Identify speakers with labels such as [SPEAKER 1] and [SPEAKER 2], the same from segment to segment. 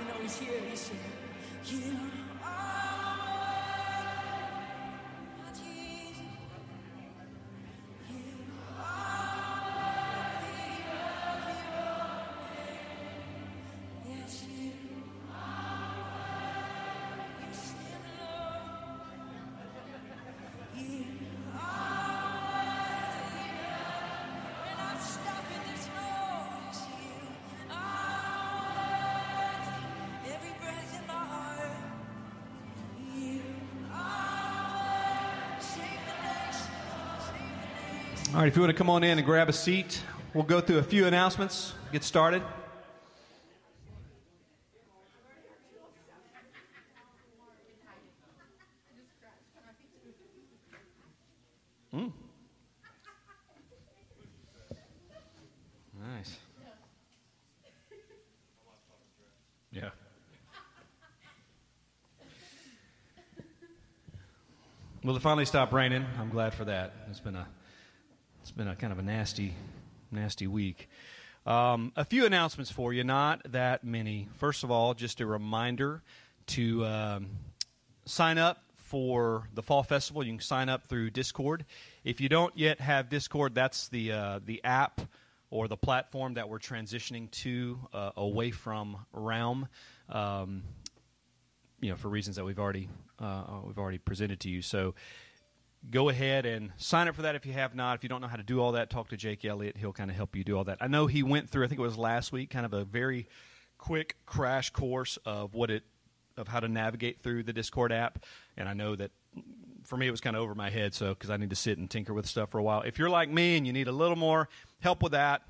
[SPEAKER 1] you know he's here. He's here. Here
[SPEAKER 2] All right, if you want to come on in and grab a seat, we'll go through a few announcements, get started. Hmm. Nice. Yeah. Well, it finally stopped raining. I'm glad for that. It's been a it's been a kind of a nasty, nasty week. Um, a few announcements for you, not that many. First of all, just a reminder to um, sign up for the fall festival. You can sign up through Discord. If you don't yet have Discord, that's the uh, the app or the platform that we're transitioning to uh, away from Realm. Um, you know, for reasons that we've already uh, we've already presented to you. So go ahead and sign up for that if you have not. If you don't know how to do all that, talk to Jake Elliott. He'll kind of help you do all that. I know he went through. I think it was last week, kind of a very quick crash course of what it of how to navigate through the Discord app. And I know that for me it was kind of over my head, so because I need to sit and tinker with stuff for a while. If you're like me and you need a little more help with that,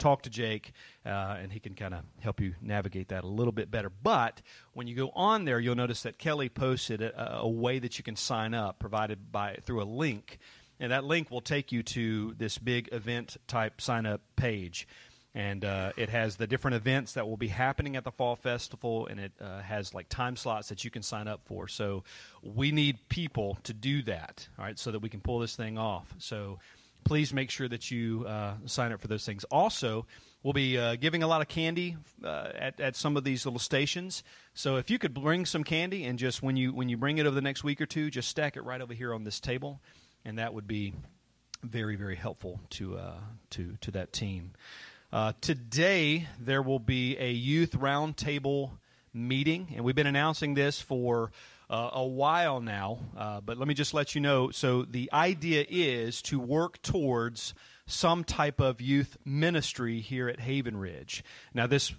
[SPEAKER 2] talk to Jake, uh, and he can kind of help you navigate that a little bit better. But when you go on there, you'll notice that Kelly posted a, a way that you can sign up, provided by through a link, and that link will take you to this big event type sign up page. And uh, it has the different events that will be happening at the fall festival, and it uh, has like time slots that you can sign up for. So we need people to do that, all right, so that we can pull this thing off. So please make sure that you uh, sign up for those things. Also, we'll be uh, giving a lot of candy uh, at, at some of these little stations. So if you could bring some candy and just when you when you bring it over the next week or two, just stack it right over here on this table, and that would be very very helpful to uh, to to that team. Uh, today there will be a youth roundtable meeting, and we've been announcing this for uh, a while now. Uh, but let me just let you know. So the idea is to work towards some type of youth ministry here at Haven Ridge. Now, this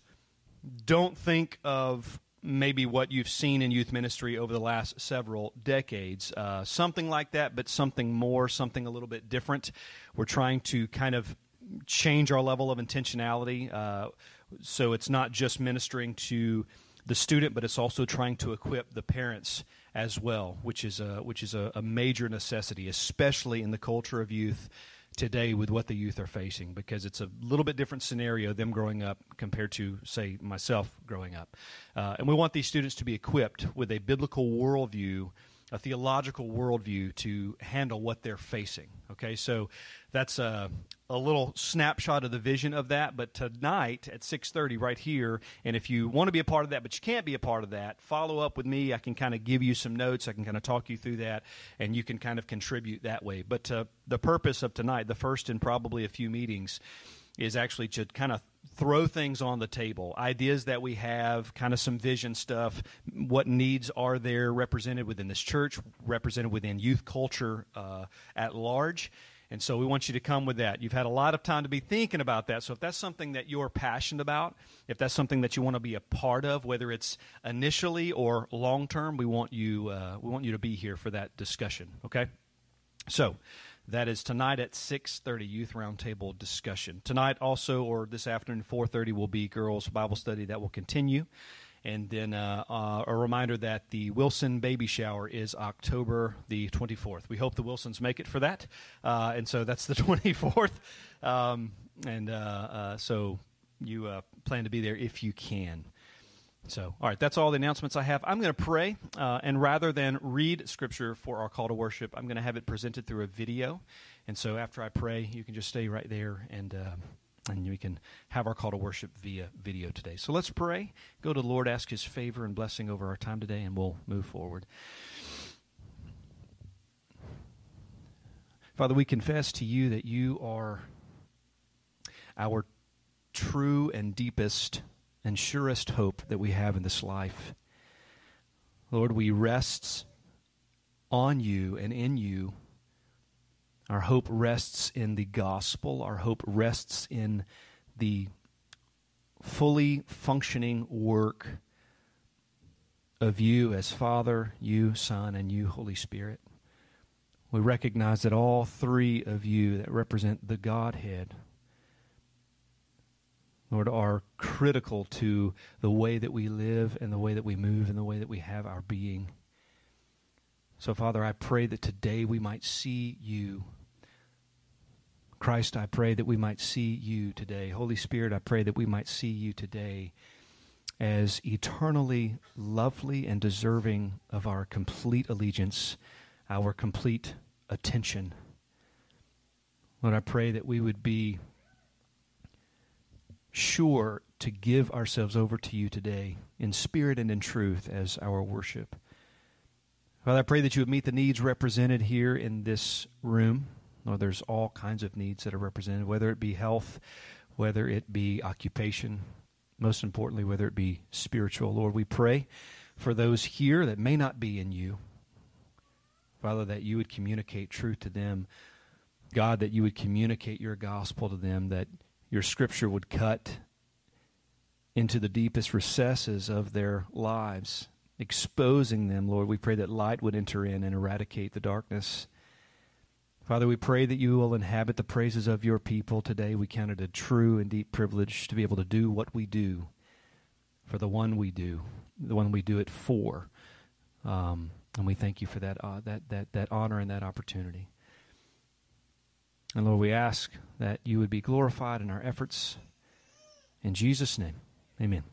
[SPEAKER 2] don't think of maybe what you've seen in youth ministry over the last several decades. Uh, something like that, but something more, something a little bit different. We're trying to kind of change our level of intentionality. Uh, so it's not just ministering to the student, but it's also trying to equip the parents as well, which is a, which is a, a major necessity, especially in the culture of youth today with what the youth are facing because it's a little bit different scenario them growing up compared to say myself growing up uh, and we want these students to be equipped with a biblical worldview a theological worldview to handle what they're facing. Okay, so that's a, a little snapshot of the vision of that. But tonight at six thirty, right here, and if you want to be a part of that, but you can't be a part of that, follow up with me. I can kind of give you some notes. I can kind of talk you through that, and you can kind of contribute that way. But uh, the purpose of tonight, the first in probably a few meetings, is actually to kind of throw things on the table ideas that we have kind of some vision stuff what needs are there represented within this church represented within youth culture uh, at large and so we want you to come with that. You've had a lot of time to be thinking about that. So if that's something that you're passionate about if that's something that you want to be a part of whether it's initially or long term we want you uh, we want you to be here for that discussion okay? So that is tonight at 6.30 youth roundtable discussion. Tonight also or this afternoon 4.30 will be girls bible study that will continue and then uh, uh, a reminder that the wilson baby shower is october the 24th we hope the wilsons make it for that uh, and so that's the 24th um, and uh, uh, so you uh, plan to be there if you can so, all right, that's all the announcements I have. I'm going to pray, and rather than read scripture for our call to worship, I'm going to have it presented through a video. And so, after I pray, you can just stay right there, and and we can have our call to worship via video today. So let's pray. Go to the Lord, ask His favor and blessing over our time today, and we'll move forward. Father, we confess to you that you are our true and deepest and surest hope that we have in this life. Lord, we rest on you and in you. Our hope rests in the gospel. Our hope rests in the fully functioning work of you as Father, you, Son, and you, Holy Spirit. We recognize that all three of you that represent the Godhead, Lord, are critical to the way that we live and the way that we move and the way that we have our being. So, Father, I pray that today we might see you. Christ, I pray that we might see you today. Holy Spirit, I pray that we might see you today as eternally lovely and deserving of our complete allegiance, our complete attention. Lord, I pray that we would be sure to give ourselves over to you today in spirit and in truth as our worship. Father, I pray that you would meet the needs represented here in this room. Lord, there's all kinds of needs that are represented, whether it be health, whether it be occupation, most importantly, whether it be spiritual. Lord, we pray for those here that may not be in you. Father, that you would communicate truth to them. God, that you would communicate your gospel to them, that your scripture would cut into the deepest recesses of their lives, exposing them, Lord. We pray that light would enter in and eradicate the darkness. Father, we pray that you will inhabit the praises of your people today. We count it a true and deep privilege to be able to do what we do for the one we do, the one we do it for. Um, and we thank you for that, uh, that, that, that honor and that opportunity. And Lord, we ask that you would be glorified in our efforts. In Jesus' name, amen.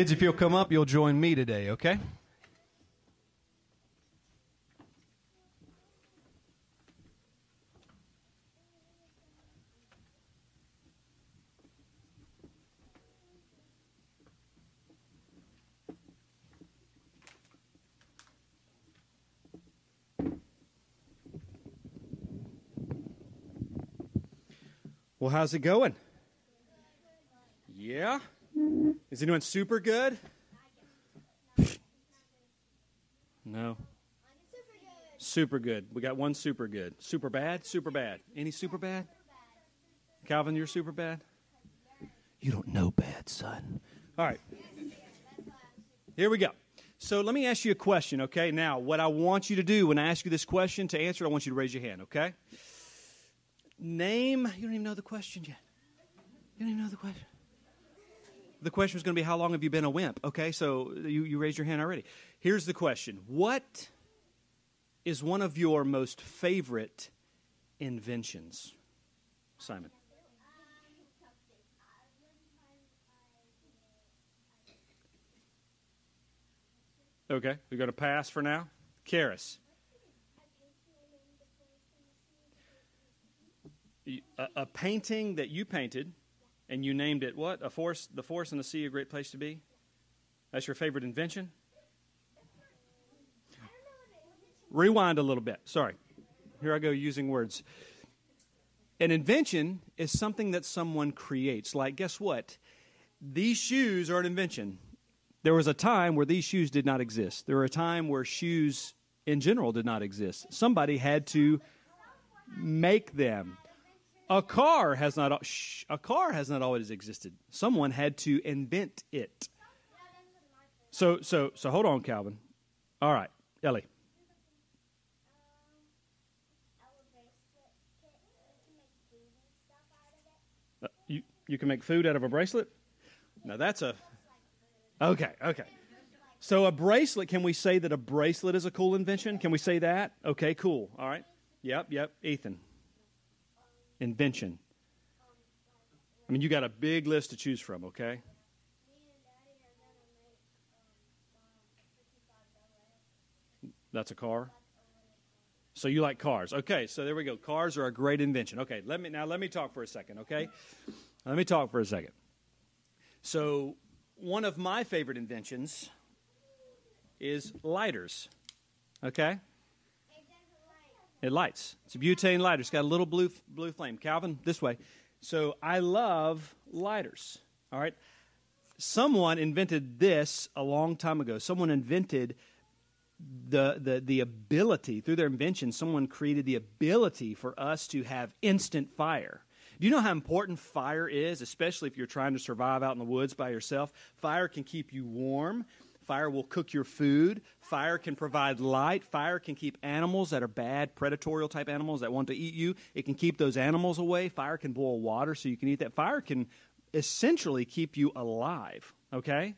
[SPEAKER 2] Kids, if you'll come up, you'll join me today, okay? Well, how's it going? Yeah? Mm-hmm. Is anyone super good? No. Super good. We got one super good. Super bad? Super bad. Any super bad? Calvin, you're super bad? You don't know bad, son. All right. Here we go. So let me ask you a question, okay? Now, what I want you to do when I ask you this question, to answer it, I want you to raise your hand, okay? Name, you don't even know the question yet. You don't even know the question. The question was going to be, How long have you been a wimp? Okay, so you, you raised your hand already. Here's the question What is one of your most favorite inventions? Simon. Okay, we're going to pass for now. Karis. A, a painting that you painted and you named it what? A force, the force in the sea, a great place to be? That's your favorite invention? Rewind a little bit. Sorry. Here I go using words. An invention is something that someone creates. Like, guess what? These shoes are an invention. There was a time where these shoes did not exist. There were a time where shoes in general did not exist. Somebody had to make them. A car has not shh, a car has not always existed. Someone had to invent it. So so so hold on, Calvin. All right, Ellie. Uh, you you can make food out of a bracelet. Now that's a okay okay. So a bracelet, can we say that a bracelet is a cool invention? Can we say that? Okay, cool. All right. Yep, yep. Ethan. Invention. I mean, you got a big list to choose from, okay? That's a car. So you like cars. Okay, so there we go. Cars are a great invention. Okay, let me now let me talk for a second, okay? Let me talk for a second. So one of my favorite inventions is lighters. Okay? It lights. It's a butane lighter. It's got a little blue blue flame. Calvin, this way. So I love lighters. All right. Someone invented this a long time ago. Someone invented the, the, the ability, through their invention, someone created the ability for us to have instant fire. Do you know how important fire is, especially if you're trying to survive out in the woods by yourself? Fire can keep you warm. Fire will cook your food. Fire can provide light. Fire can keep animals that are bad, predatorial type animals that want to eat you. It can keep those animals away. Fire can boil water so you can eat that. Fire can essentially keep you alive, okay?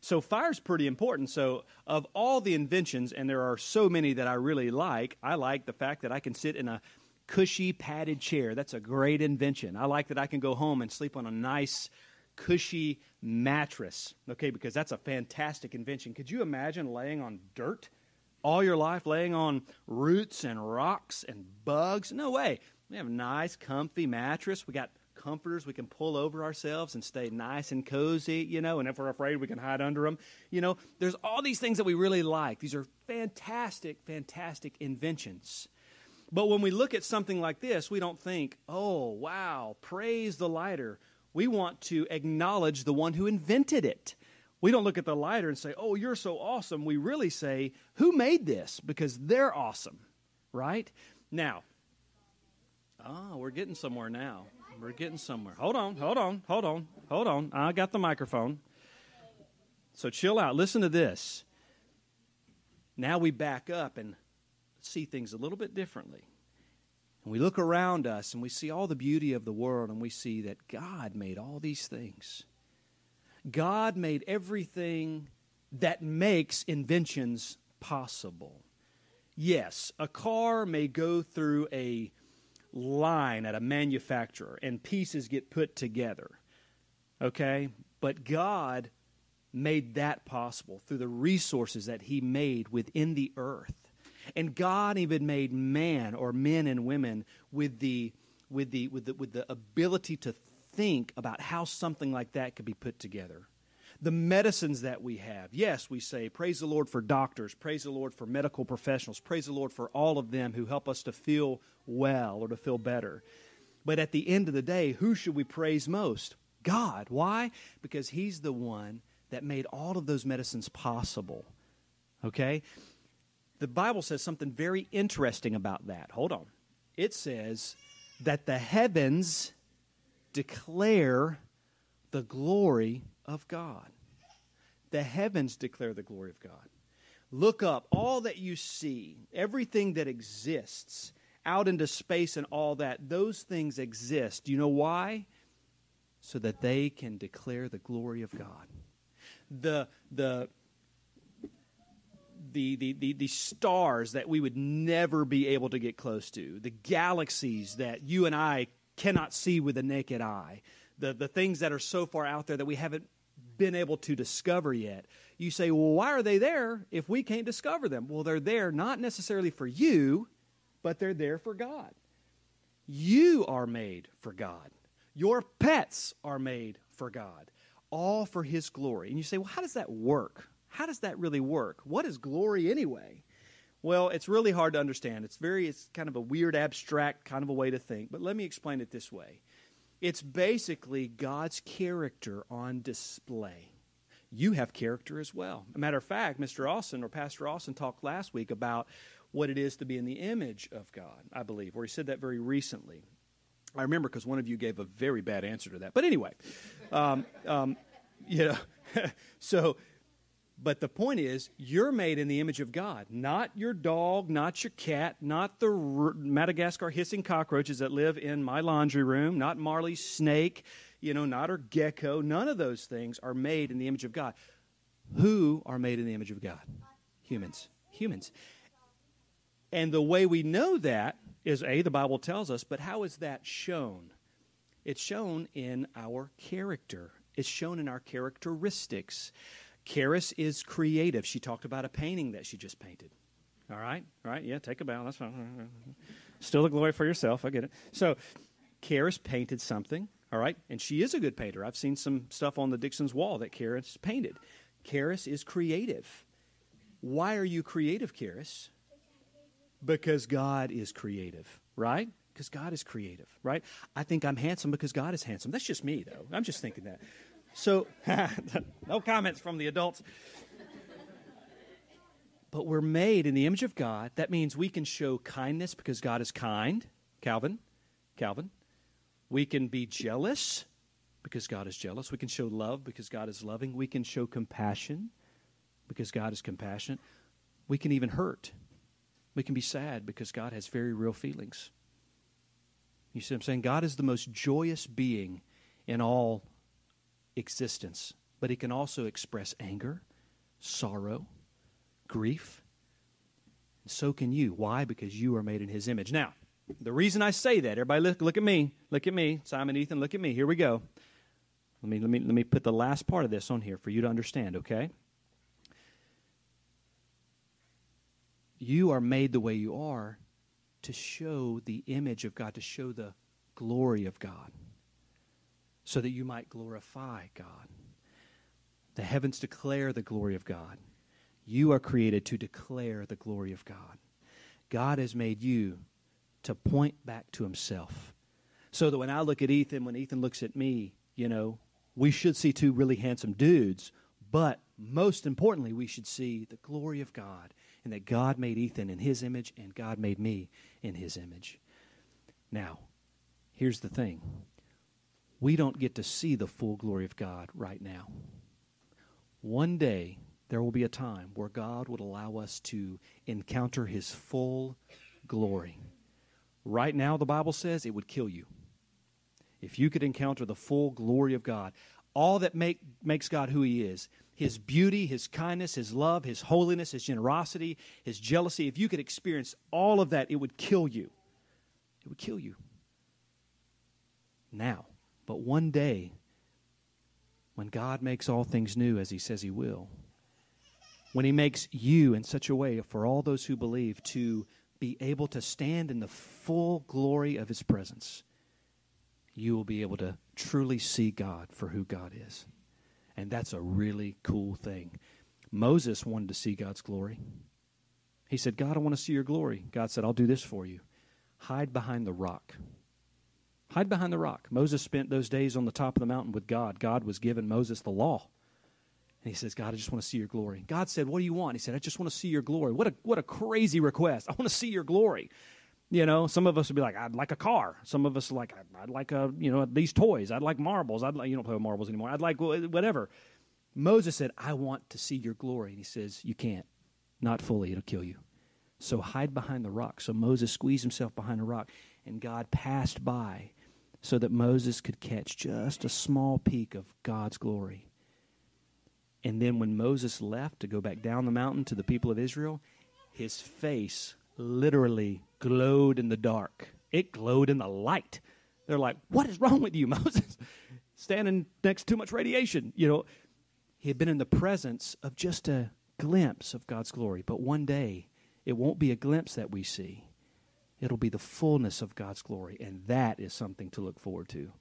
[SPEAKER 2] So fire's pretty important. So of all the inventions, and there are so many that I really like, I like the fact that I can sit in a cushy padded chair. That's a great invention. I like that I can go home and sleep on a nice cushy mattress. Okay, because that's a fantastic invention. Could you imagine laying on dirt all your life, laying on roots and rocks and bugs? No way. We have a nice, comfy mattress. We got comforters we can pull over ourselves and stay nice and cozy, you know, and if we're afraid, we can hide under them. You know, there's all these things that we really like. These are fantastic, fantastic inventions. But when we look at something like this, we don't think, oh, wow, praise the lighter. We want to acknowledge the one who invented it. We don't look at the lighter and say, oh, you're so awesome. We really say, who made this? Because they're awesome, right? Now, ah, we're getting somewhere now. We're getting somewhere. Hold on, hold on, hold on, hold on. I got the microphone. So chill out. Listen to this. Now we back up and see things a little bit differently. And we look around us and we see all the beauty of the world and we see that God made all these things. God made everything that makes inventions possible. Yes, a car may go through a line at a manufacturer and pieces get put together. Okay? But God made that possible through the resources that He made within the earth. And God even made man or men and women with the, with the, with the, with the ability to think about how something like that could be put together the medicines that we have. Yes, we say, praise the Lord for doctors, praise the Lord for medical professionals, praise the Lord for all of them who help us to feel well or to feel better. But at the end of the day, who should we praise most? God. Why? Because He's the one that made all of those medicines possible. Okay? The Bible says something very interesting about that. Hold on. It says that the heavens declare the glory of God. The heavens declare the glory of God. Look up all that you see, everything that exists out into space and all that, those things exist. Do you know why? So that they can declare the glory of God. The, the, the, the, the, the stars that we would never be able to get close to, the galaxies that you and I cannot see with the naked eye, the, the things that are so far out there that we haven't been able to discover yet. You say, well, why are they there if we can't discover them? Well, they're there not necessarily for you, but they're there for God. You are made for God. Your pets are made for God, all for His glory. And you say, well, how does that work? How does that really work? What is glory anyway? Well, it's really hard to understand. It's very, it's kind of a weird, abstract kind of a way to think. But let me explain it this way it's basically God's character on display. You have character as well. A matter of fact, Mr. Austin or Pastor Austin talked last week about what it is to be in the image of God, I believe, where he said that very recently. I remember because one of you gave a very bad answer to that. But anyway, um, um, you know, so but the point is, you're made in the image of God, not your dog, not your cat, not the Madagascar hissing cockroaches that live in my laundry room, not Marley's snake, you know, not her gecko. None of those things are made in the image of God. Who are made in the image of God? Humans. Humans. And the way we know that is A, the Bible tells us, but how is that shown? It's shown in our character, it's shown in our characteristics. Karis is creative. She talked about a painting that she just painted. All right? All right? Yeah, take a bow. That's fine. Still the glory for yourself. I get it. So, Karis painted something. All right? And she is a good painter. I've seen some stuff on the Dixon's wall that Karis painted. Karis is creative. Why are you creative, Karis? Because God is creative, right? Because God is creative, right? I think I'm handsome because God is handsome. That's just me, though. I'm just thinking that. So, no comments from the adults. But we're made in the image of God. That means we can show kindness because God is kind. Calvin, Calvin. We can be jealous because God is jealous. We can show love because God is loving. We can show compassion because God is compassionate. We can even hurt. We can be sad because God has very real feelings. You see what I'm saying? God is the most joyous being in all existence, but it can also express anger, sorrow, grief. And so can you. Why? Because you are made in his image. Now, the reason I say that, everybody look, look at me. Look at me. Simon, Ethan, look at me. Here we go. Let me, let, me, let me put the last part of this on here for you to understand, okay? You are made the way you are to show the image of God, to show the glory of God, so that you might glorify God. The heavens declare the glory of God. You are created to declare the glory of God. God has made you to point back to himself. So that when I look at Ethan, when Ethan looks at me, you know, we should see two really handsome dudes, but most importantly, we should see the glory of God and that God made Ethan in his image and God made me in his image. Now, here's the thing we don't get to see the full glory of God right now. One day, there will be a time where God would allow us to encounter his full glory. Right now, the Bible says it would kill you. If you could encounter the full glory of God, all that make, makes God who he is, his beauty, his kindness, his love, his holiness, his generosity, his jealousy, if you could experience all of that, it would kill you. It would kill you. Now, but one day, when God makes all things new as he says he will, when he makes you in such a way for all those who believe to be able to stand in the full glory of his presence, you will be able to truly see God for who God is. And that's a really cool thing. Moses wanted to see God's glory. He said, God, I want to see your glory. God said, I'll do this for you. Hide behind the rock. Hide behind the rock. Moses spent those days on the top of the mountain with God. God was giving Moses the law. And he says, God, I just want to see your glory. God said, What do you want? He said, I just want to see your glory. What a, what a crazy request. I want to see your glory. You know, some of us would be like, I'd like a car. Some of us like, I'd, I'd like a, you know, these toys. I'd like marbles. I'd like, you don't play with marbles anymore. I'd like whatever. Moses said, I want to see your glory. And he says, You can't. Not fully. It'll kill you. So hide behind the rock. So Moses squeezed himself behind a rock, and God passed by so that Moses could catch just a small peek of God's glory. And then when Moses left to go back down the mountain to the people of Israel, his face literally glowed in the dark. It glowed in the light. They're like, What is wrong with you, Moses? Standing next to too much radiation. You know, he had been in the presence of just a glimpse of God's glory. But one day, it won't be a glimpse that we see, it'll be the fullness of God's glory. And that is something to look forward to.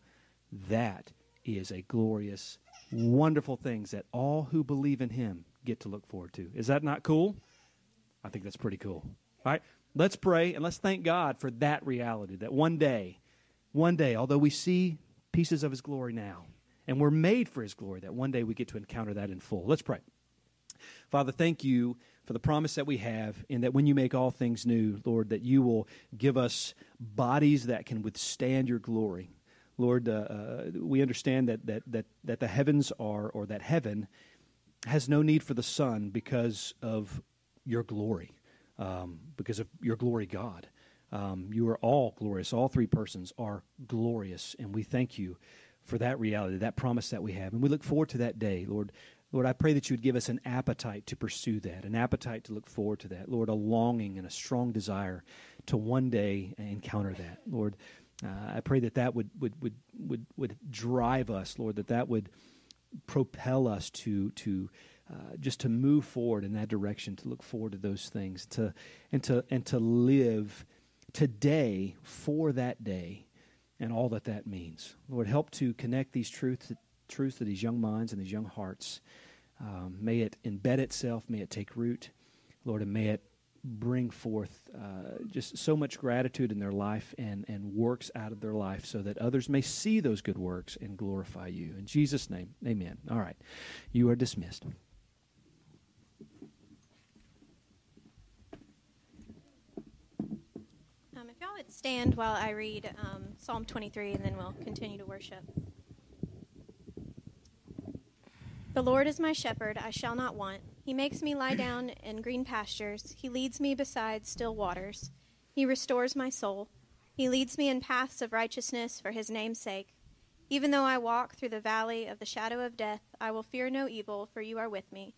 [SPEAKER 2] That is a glorious, wonderful things that all who believe in him get to look forward to. Is that not cool? I think that's pretty cool. All right, let's pray and let's thank God for that reality that one day, one day, although we see pieces of his glory now, and we're made for his glory, that one day we get to encounter that in full. Let's pray. Father, thank you for the promise that we have, and that when you make all things new, Lord, that you will give us bodies that can withstand your glory. Lord, uh, uh, we understand that, that, that, that the heavens are, or that heaven has no need for the sun because of your glory, um, because of your glory, God. Um, you are all glorious. All three persons are glorious, and we thank you for that reality, that promise that we have. And we look forward to that day, Lord, Lord, I pray that you would give us an appetite to pursue that, an appetite to look forward to that. Lord, a longing and a strong desire to one day encounter that. Lord, uh, I pray that that would, would, would, would, would drive us, Lord, that that would propel us to, to uh, just to move forward in that direction, to look forward to those things, to, and, to, and to live today for that day and all that that means. Lord, help to connect these truths, truths to these young minds and these young hearts. Um, may it embed itself, may it take root, Lord, and may it bring forth uh, just so much gratitude in their life and, and works out of their life so that others may see those good works and glorify you. In Jesus' name, amen. All right, you are dismissed.
[SPEAKER 3] Um, if y'all would stand while I read um, Psalm 23, and then we'll continue to worship. The Lord is my shepherd, I shall not want. He makes me lie down in green pastures. He leads me beside still waters. He restores my soul. He leads me in paths of righteousness for his name's sake. Even though I walk through the valley of the shadow of death, I will fear no evil, for you are with me.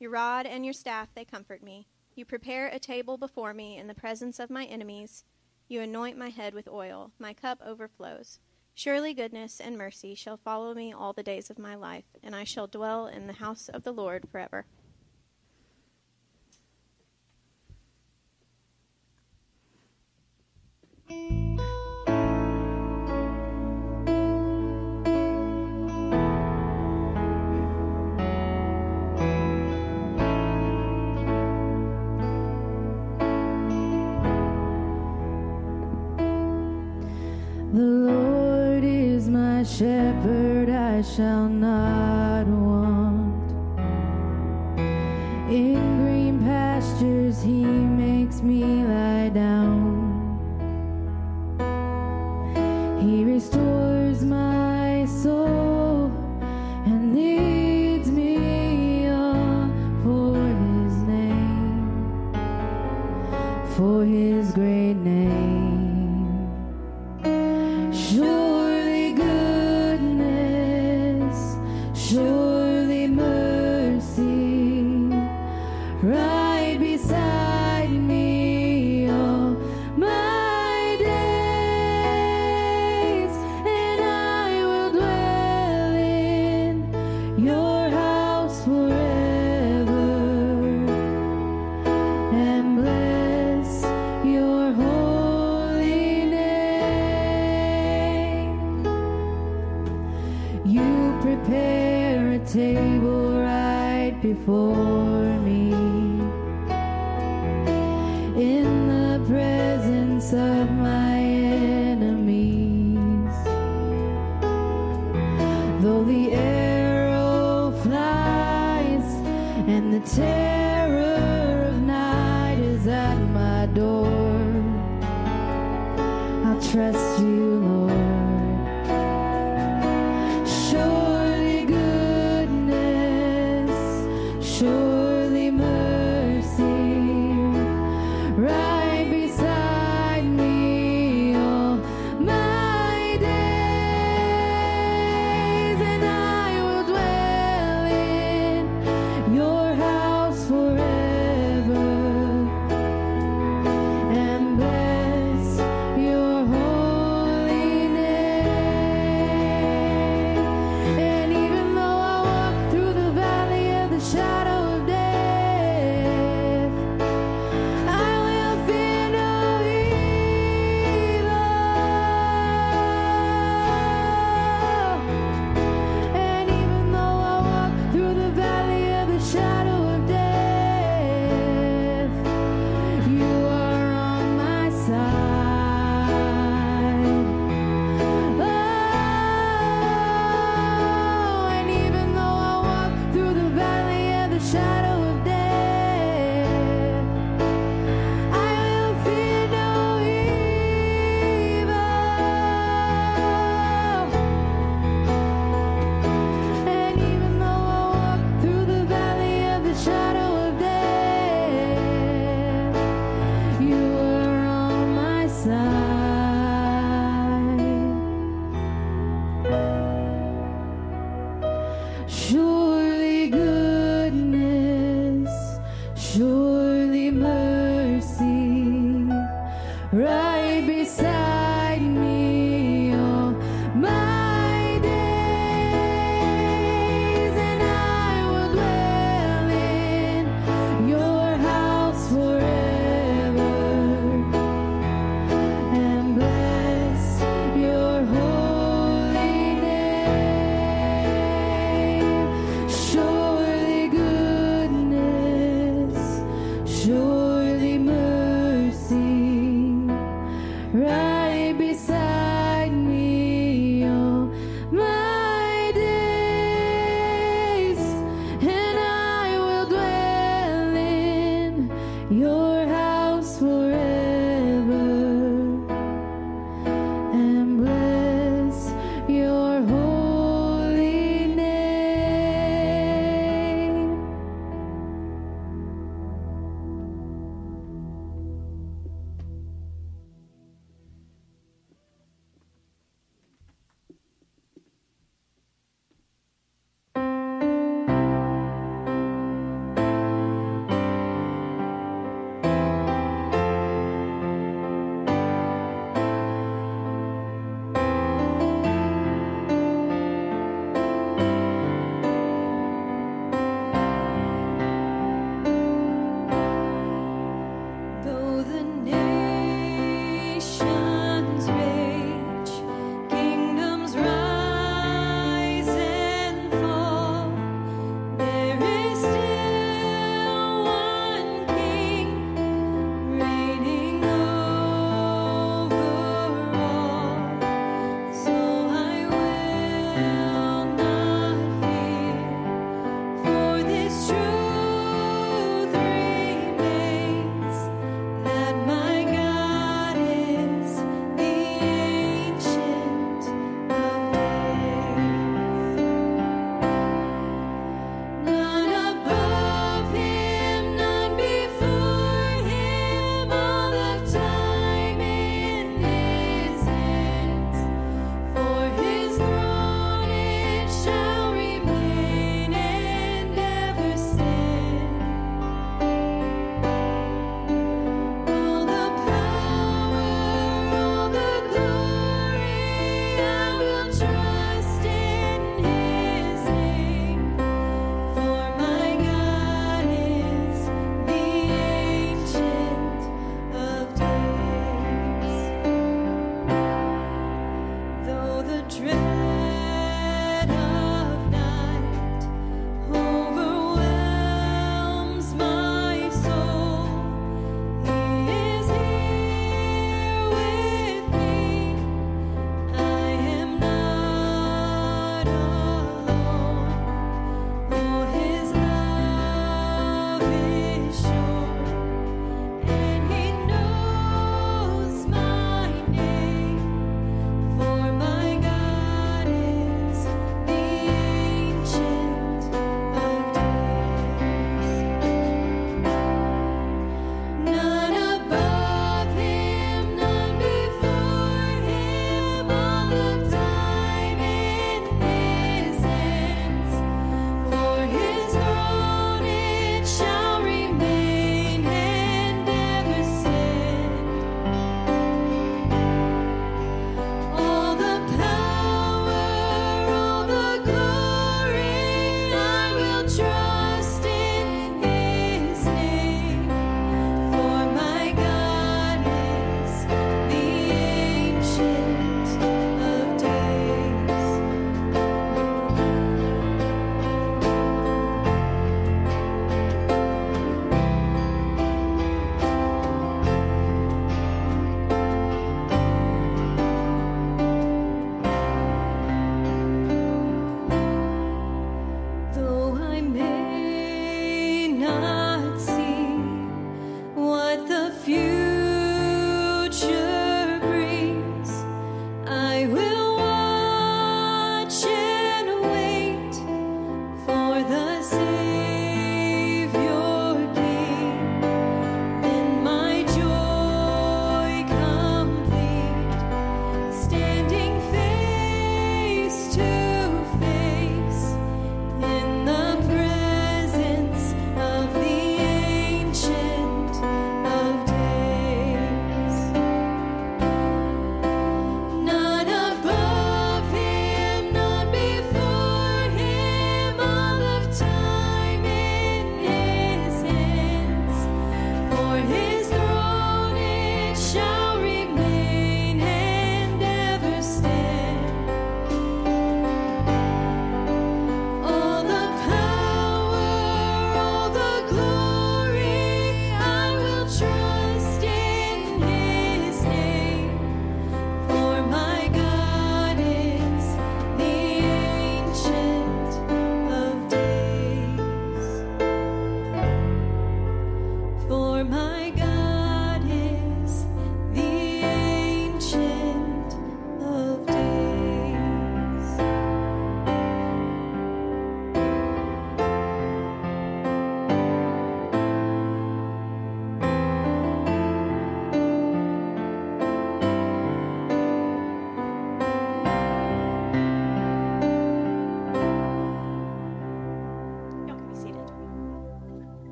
[SPEAKER 3] Your rod and your staff, they comfort me. You prepare a table before me in the presence of my enemies. You anoint my head with oil. My cup overflows. Surely goodness and mercy shall follow me all the days of my life, and I shall dwell in the house of the Lord forever.
[SPEAKER 1] Shepherd, I shall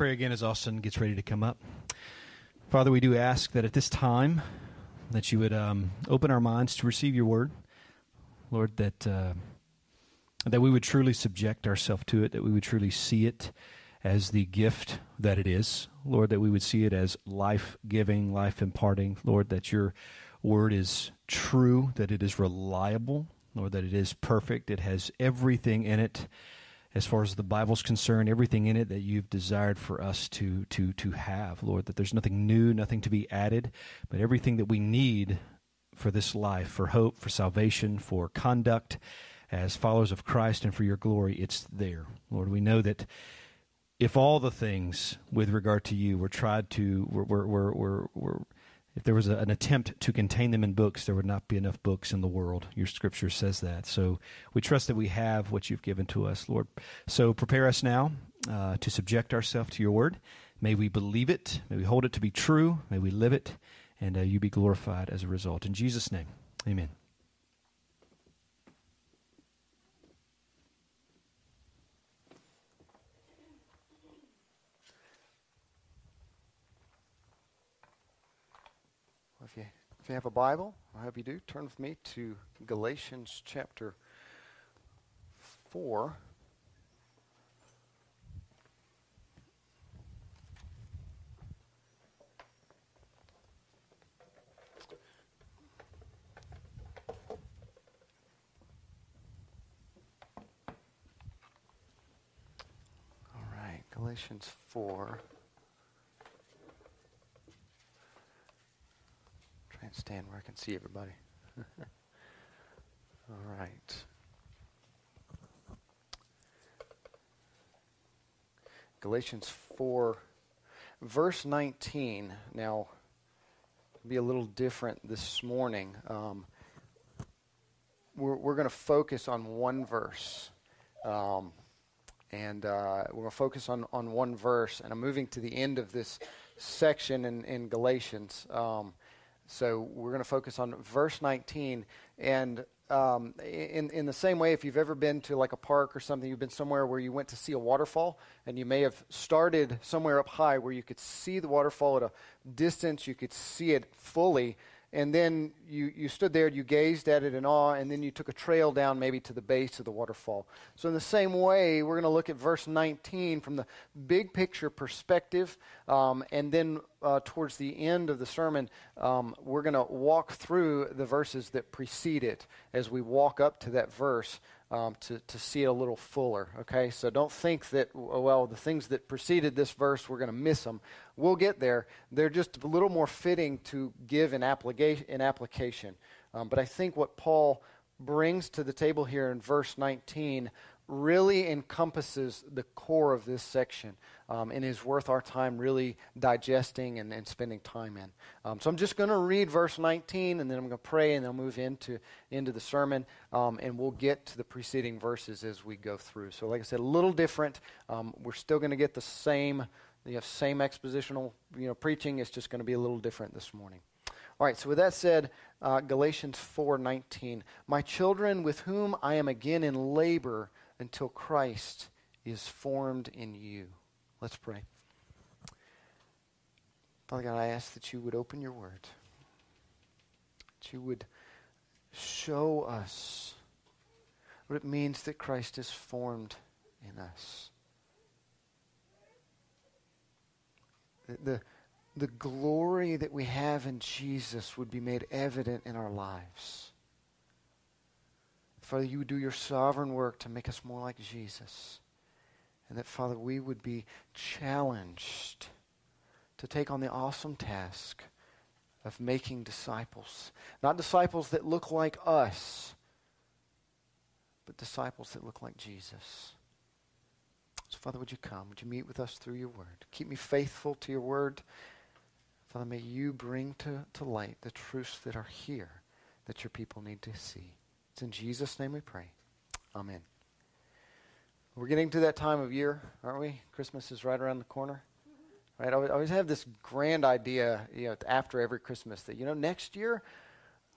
[SPEAKER 4] pray again as Austin gets ready to come up. Father, we do ask that at this time that you would um, open our minds to receive your word, Lord. That uh, that we would truly subject ourselves to it. That we would truly see it as the gift that it is, Lord. That we would see it as life giving, life imparting, Lord. That your word is true, that it is reliable, Lord. That it is perfect. It has everything in it as far as the Bible's concerned, everything in it that you've desired for us to to to have, Lord, that there's nothing new, nothing to be added, but everything that we need for this life, for hope, for salvation, for conduct as followers of Christ and for your glory, it's there. Lord, we know that if all the things with regard to you were tried to were were were, were, were if there was a, an attempt to contain them in books, there would not be enough books in the world. Your scripture says that. So we trust that we have what you've given to us, Lord. So prepare us now uh, to subject ourselves to your word. May we believe it. May we hold it to be true. May we live it. And uh, you be glorified as a result. In Jesus' name, amen.
[SPEAKER 2] Well, If you, have a Bible, I hope you do, turn with me to Galatians chapter 4. All right, Galatians 4. Try and stand where I can see everybody. All right. Galatians 4, verse 19. Now, be a little different this morning. Um, we're we're going to focus on one verse. Um, and uh, we're going to focus on, on one verse. And I'm moving to the end of this section in, in Galatians. Um, so we're going to focus on verse 19. And um, in, in the same way, if you've ever been to like a park or something, you've been somewhere where you went to see a waterfall, and you may have started somewhere up high where you could see the waterfall at a distance, you could see it fully, and then you, you stood there, you gazed at it in awe, and then you took a trail down maybe to the base of the waterfall. So, in the same way, we're going to look at verse 19 from the big picture perspective, um, and then uh, towards the end of the sermon, um, we're going to walk through the verses that precede it as we walk up to that verse. Um, to, to see it a little fuller. Okay, so don't think that, well, the things that preceded this verse, we're going to miss them. We'll get there. They're just a little more fitting to give in, applica- in application. Um, but I think what Paul brings to the table here in verse 19 really encompasses the core of this section um, and is worth our time really digesting and, and spending time in. Um, so I'm just going to read verse 19 and then I'm going to pray and then I'll move into, into the sermon um, and we'll get to the preceding verses as we go through. So, like I said, a little different. Um, we're still going to get the same, you know, same expositional you know, preaching. It's just going to be a little different this morning. All right, so with that said, uh, Galatians 4:19, "My children with whom I am again in labor until Christ is formed in you." Let's pray. Father God, I ask that you would open your word. That you would show us what it means that Christ is formed in us. The, the, the glory that we have in Jesus would be made evident in our lives. Father, you would do your sovereign work to make us more like Jesus. And that, Father, we would be challenged to take on the awesome task of making disciples. Not disciples that look like us, but disciples that look like Jesus. So, Father, would you come? Would you meet with us through your word? Keep me faithful to your word. Father, may you bring to, to light the truths that are here that your people need to see. It's in Jesus' name we pray. Amen. We're getting to that time of year, aren't we? Christmas is right around the corner. Right? I always- have this grand idea, you know, after every Christmas that, you know, next year,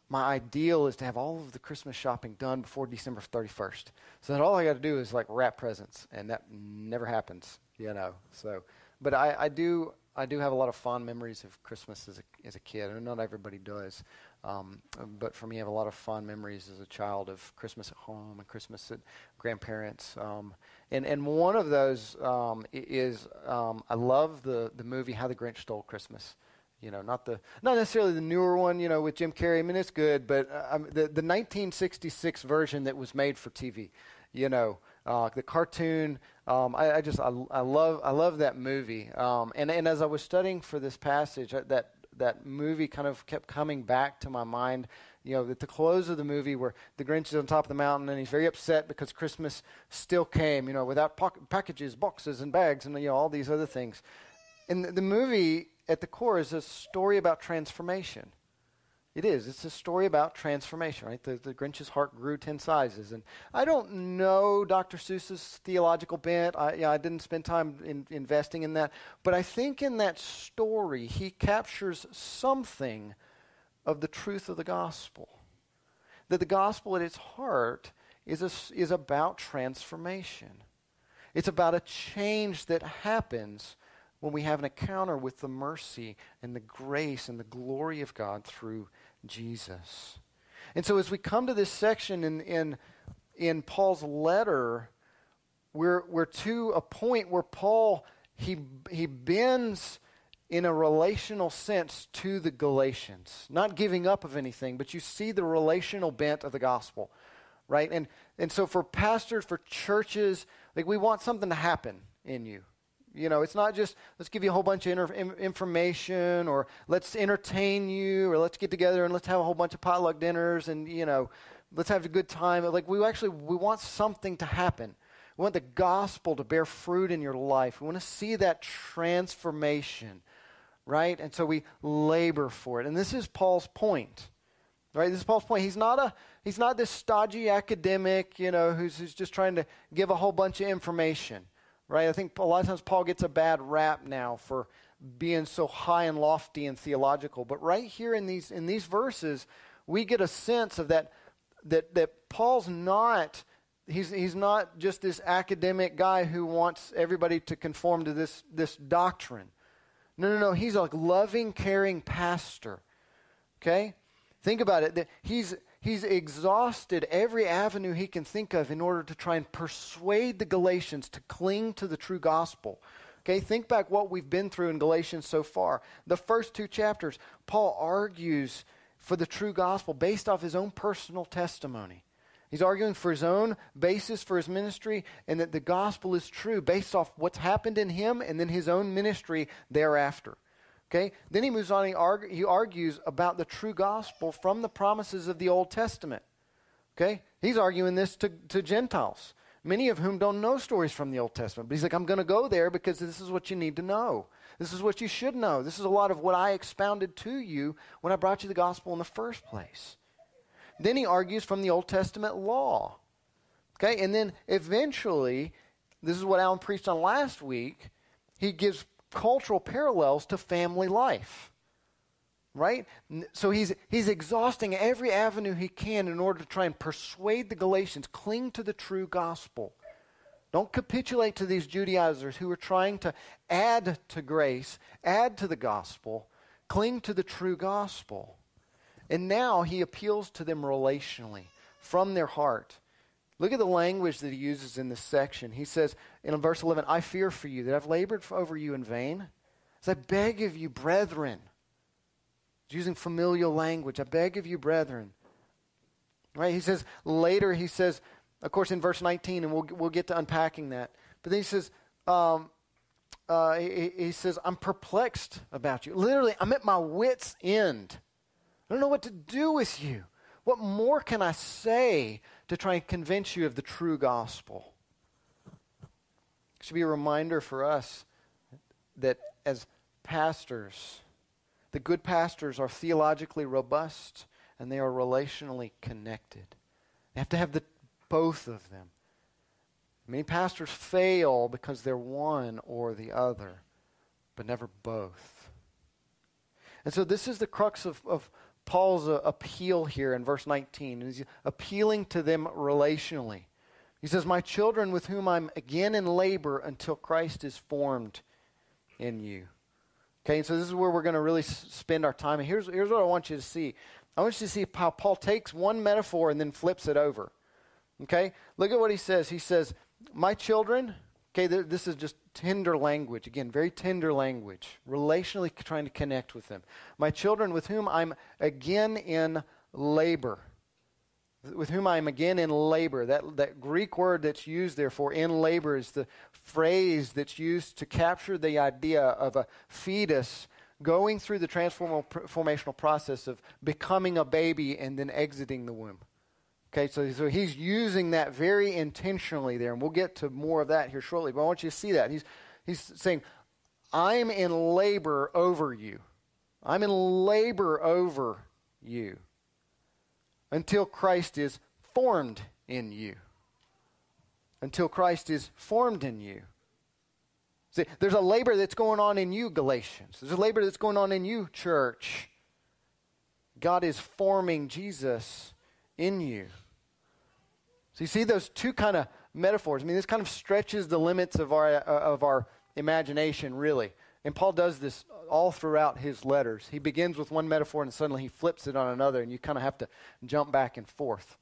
[SPEAKER 2] my ideal is to have all of the Christmas shopping done before December 31st. So that all I got to do is like wrap presents, and that never happens, you know. So, but I, I do I do have a lot of fond memories of Christmas as a as a kid. I know not everybody does, um, but for me, I have a lot of fond memories as a child of Christmas at home and Christmas at grandparents. Um, and and one of those um, is um, I love the the movie How the Grinch Stole Christmas. You know, not the not necessarily the newer one. You know, with Jim Carrey. I mean, it's good, but uh, the the 1966 version that was made for TV. You know, uh, the cartoon. Um, I, I just I, I love I love that movie. Um, and and as I was studying for this passage, uh, that that movie kind of kept coming back to my mind. You know, at the close of the movie where the Grinch is on top of the mountain and he's very upset because Christmas still came. You know, without packages, boxes, and bags, and you know all these other things. And the, the movie at the core is a story about transformation. It is. It's a story about transformation, right? The, the Grinch's heart grew 10 sizes. And I don't know Dr. Seuss's theological bent. I, yeah, I didn't spend time in, investing in that. But I think in that story, he captures something of the truth of the gospel. That the gospel at its heart is, a, is about transformation. It's about a change that happens when we have an encounter with the mercy and the grace and the glory of God through Jesus. And so as we come to this section in, in, in Paul's letter, we're, we're to a point where Paul, he, he bends in a relational sense to the Galatians, not giving up of anything, but you see the relational bent of the gospel, right? And, and so for pastors, for churches, like we want something to happen in you. You know, it's not just let's give you a whole bunch of inter- information or let's entertain you or let's get together and let's have a whole bunch of potluck dinners and, you know, let's have a good time. Like we actually we want something to happen. We want the gospel to bear fruit in your life. We want to see that transformation, right? And so we labor for it. And this is Paul's point. Right? This is Paul's point. He's not a he's not this stodgy academic, you know, who's, who's just trying to give a whole bunch of information right? I think a lot of times Paul gets a bad rap now for being so high and lofty and theological. But right here in these in these verses, we get a sense of that that that Paul's not he's he's not just this academic guy who wants everybody to conform to this this doctrine. No, no, no. He's a loving, caring pastor. Okay? Think about it. He's he's exhausted every avenue he can think of in order to try and persuade the Galatians to cling to the true gospel. Okay, think back what we've been through in Galatians so far. The first two chapters, Paul argues for the true gospel based off his own personal testimony. He's arguing for his own basis for his ministry and that the gospel is true based off what's happened in him and then his own ministry thereafter. Okay? Then he moves on, he, he argues about the true gospel from the promises of the Old Testament. Okay? He's arguing this to, to Gentiles, many of whom don't know stories from the Old Testament. But he's like, I'm going to go there because this is what you need to know. This is what you should know. This is a lot of what I expounded to you when I brought you the gospel in the first place. Then he argues from the Old Testament law. Okay? And then eventually, this is what Alan preached on last week, he gives cultural parallels to family life. Right? So he's, he's exhausting every avenue he can in order to try and persuade the Galatians, cling to the true gospel. Don't capitulate to these Judaizers who are trying to add to grace, add to the gospel, cling to the true gospel. And now he appeals to them relationally, from their heart. Look at the language that he uses in this section. He says in verse 11, I fear for you that I've labored over you in vain. As I beg of you, brethren. He's using familial language. I beg of you, brethren. Right? He says later, he says, of course, in verse 19, and we'll, we'll get to unpacking that. But then he says, um, uh, he, he says, I'm perplexed about you. Literally, I'm at my wits' end. I don't know what to do with you. What more can I say to try and convince you of the true gospel? It should be a reminder for us that as pastors, the good pastors are theologically robust and they are relationally connected. They have to have the, both of them. Many pastors fail because they're one or the other, but never both. And so this is the crux of, of Paul's appeal here in verse 19. He's appealing to them relationally. He says, My children with whom I'm again in labor until Christ is formed in you. Okay, so this is where we're going to really spend our time. And here's, here's what I want you to see I want you to see how Paul takes one metaphor and then flips it over. Okay, look at what he says. He says, My children, okay, th- this is just tender language. Again, very tender language, relationally trying to connect with them. My children, with whom I'm again in labor with whom I am again in labor. That, that Greek word that's used there for in labor is the phrase that's used to capture the idea of a fetus going through the transformational formational process of becoming a baby and then exiting the womb. Okay, so, so he's using that very intentionally there, and we'll get to more of that here shortly, but I want you to see that. He's, he's saying, I'm in labor over you. I'm in labor over you until Christ is formed in you. Until Christ is formed in you. See, there's a labor that's going on in you, Galatians. There's a labor that's going on in you, church. God is forming Jesus in you. So you see those two kind of metaphors. I mean, this kind of stretches the limits of our, uh, of our imagination, really. And Paul does this all throughout his letters. He begins with one metaphor and suddenly he flips it on another, and you kind of have to jump back and forth.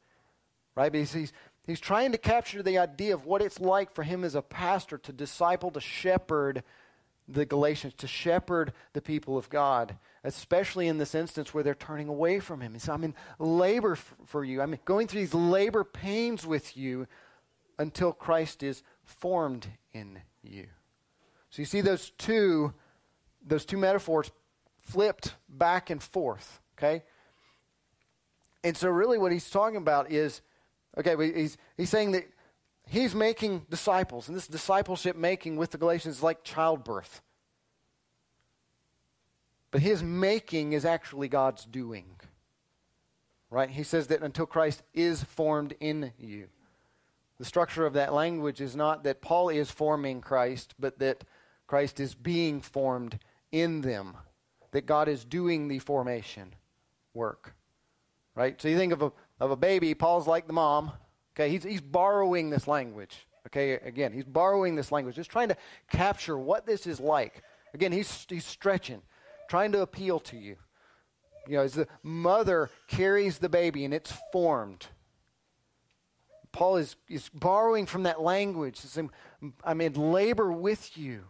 [SPEAKER 2] Right? Because he's, he's trying to capture the idea of what it's like for him as a pastor to disciple, to shepherd the Galatians, to shepherd the people of God, especially in this instance where they're turning away from him. He said, I'm in labor f- for you. I'm going through these labor pains with you until Christ is formed in you. So you see those two, those two metaphors flipped back and forth, okay? And so really what he's talking about is, okay, he's, he's saying that he's making disciples, and this discipleship making with the Galatians is like childbirth. But his making is actually God's doing. Right? He says that until Christ is formed in you. The structure of that language is not that Paul is forming Christ, but that Christ is being formed in them. That God is doing the formation work. Right? So you think of a, of a baby, Paul's like the mom. Okay, he's, he's borrowing this language. Okay, again, he's borrowing this language, just trying to capture what this is like. Again, he's, he's stretching, trying to appeal to you. You know, as the mother carries the baby and it's formed. Paul is, is borrowing from that language. I'm in labor with you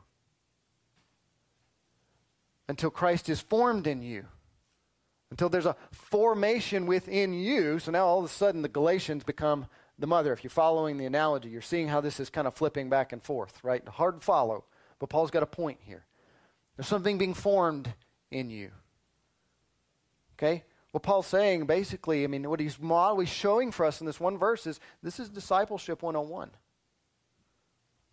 [SPEAKER 2] until Christ is formed in you. Until there's a formation within you. So now all of a sudden the Galatians become the mother. If you're following the analogy, you're seeing how this is kind of flipping back and forth, right? Hard to follow, but Paul's got a point here. There's something being formed in you. Okay? What Paul's saying basically, I mean, what he's modeling, showing for us in this one verse is this is discipleship 101.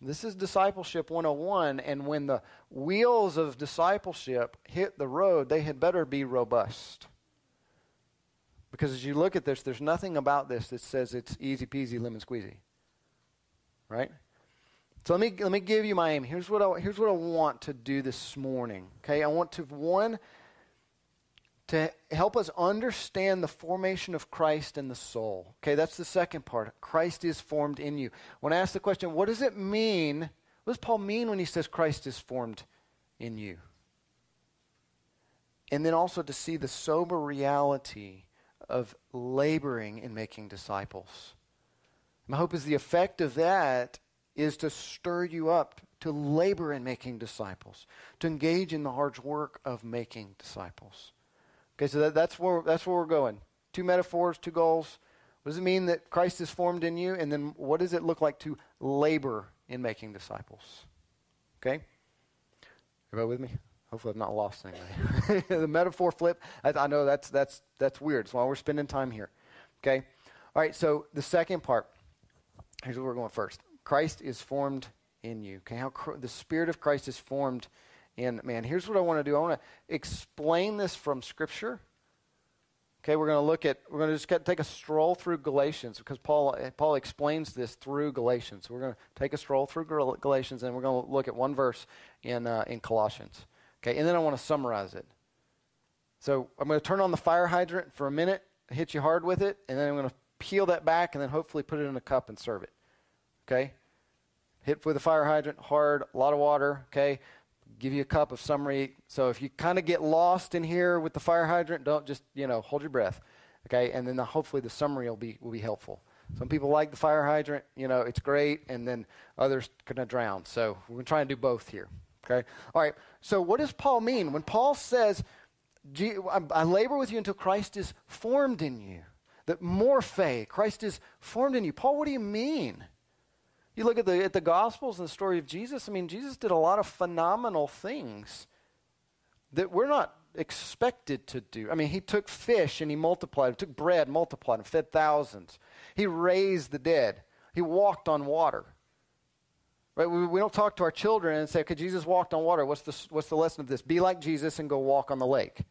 [SPEAKER 2] This is discipleship 101, and when the wheels of discipleship hit the road, they had better be robust. Because as you look at this, there's nothing about this that says it's easy peasy, lemon squeezy. Right? So let me, let me give you my aim. Here's what, I, here's what I want to do this morning. Okay? I want to, one, to help us understand the formation of Christ in the soul. Okay, that's the second part. Christ is formed in you. When I ask the question, what does it mean? What does Paul mean when he says Christ is formed in you? And then also to see the sober reality of laboring in making disciples. My hope is the effect of that is to stir you up to labor in making disciples, to engage in the hard work of making disciples. Okay, so that, that's where that's where we're going. Two metaphors, two goals. What does it mean that Christ is formed in you? And then what does it look like to labor in making disciples? Okay? Everybody with me? Hopefully I've not lost anybody. the metaphor flip, I, I know that's that's that's weird. That's why we're spending time here. Okay? All right, so the second part, here's where we're going first. Christ is formed in you. Okay, how cr- the Spirit of Christ is formed in man. Here's what I want to do. I want to explain this from Scripture. Okay, we're going to look at. We're going to just get, take a stroll through Galatians because Paul Paul explains this through Galatians. So we're going to take a stroll through Galatians and we're going to look at one verse in uh, in Colossians. Okay, and then I want to summarize it. So I'm going to turn on the fire hydrant for a minute, hit you hard with it, and then I'm going to peel that back and then hopefully put it in a cup and serve it. Okay? Hit with a fire hydrant, hard, a lot of water, okay? give you a cup of summary. So if you kind of get lost in here with the fire hydrant, don't just, you know, hold your breath. Okay? And then the, hopefully the summary will be, will be helpful. Some people like the fire hydrant, you know, it's great, and then others going to drown. So we're going to try and do both here. Okay? All right. So what does Paul mean? When Paul says, I I labor with you until Christ is formed in you, that morphe, Christ is formed in you. Paul, what do you mean? You look at the, at the Gospels and the story of Jesus, I mean, Jesus did a lot of phenomenal things that we're not expected to do. I mean, he took fish and he multiplied, took bread, multiplied, and fed thousands. He raised the dead. He walked on water. Right? We, we don't talk to our children and say, okay, Jesus walked on water. What's the, what's the lesson of this? Be like Jesus and go walk on the lake.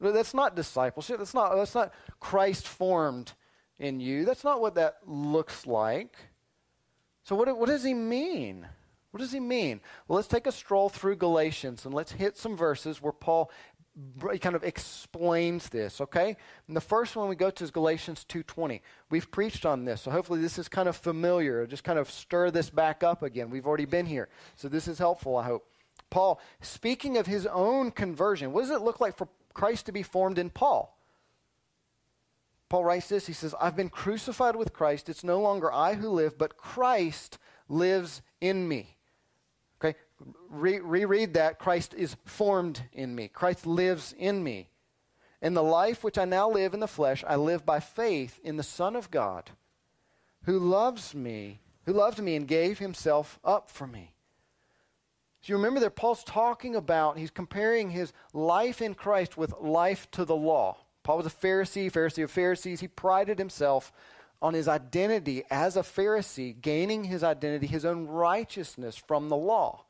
[SPEAKER 2] That's not discipleship. That's not, that's not Christ formed in you. That's not what that looks like. So, what, what does he mean? What does he mean? Well, let's take a stroll through Galatians and let's hit some verses where Paul kind of explains this, okay? And the first one we go to is Galatians 2:20. We've preached on this, so hopefully this is kind of familiar. Just kind of stir this back up again. We've already been here. So this is helpful, I hope. Paul, speaking of his own conversion, what does it look like for Christ to be formed in Paul? Paul writes this. He says, I've been crucified with Christ. It's no longer I who live, but Christ lives in me. Okay? Re- reread that. Christ is formed in me. Christ lives in me. In the life which I now live in the flesh, I live by faith in the Son of God, who loves me, who loved me and gave himself up for me. So you remember that Paul's talking about, he's comparing his life in Christ with life to the law. Paul was a Pharisee, Pharisee of Pharisees. He prided himself on his identity as a Pharisee, gaining his identity, his own righteousness from the law.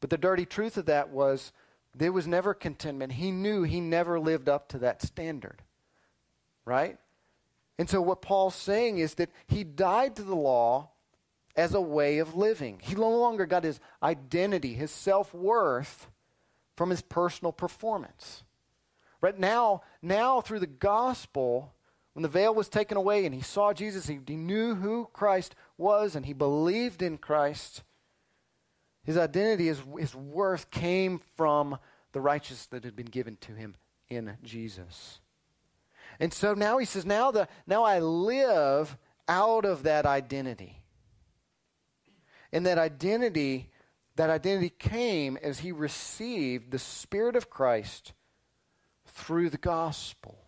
[SPEAKER 2] But the dirty truth of that was there was never contentment. He knew he never lived up to that standard. Right? And so what Paul's saying is that he died to the law as a way of living. He no longer got his identity, his self worth from his personal performance. Right now, now through the gospel, when the veil was taken away and he saw Jesus, he, he knew who Christ was and he believed in Christ. His identity, his, his worth came from the righteousness that had been given to him in Jesus. And so now he says, now, the, now I live out of that identity. And that identity, that identity came as he received the Spirit of Christ through the gospel.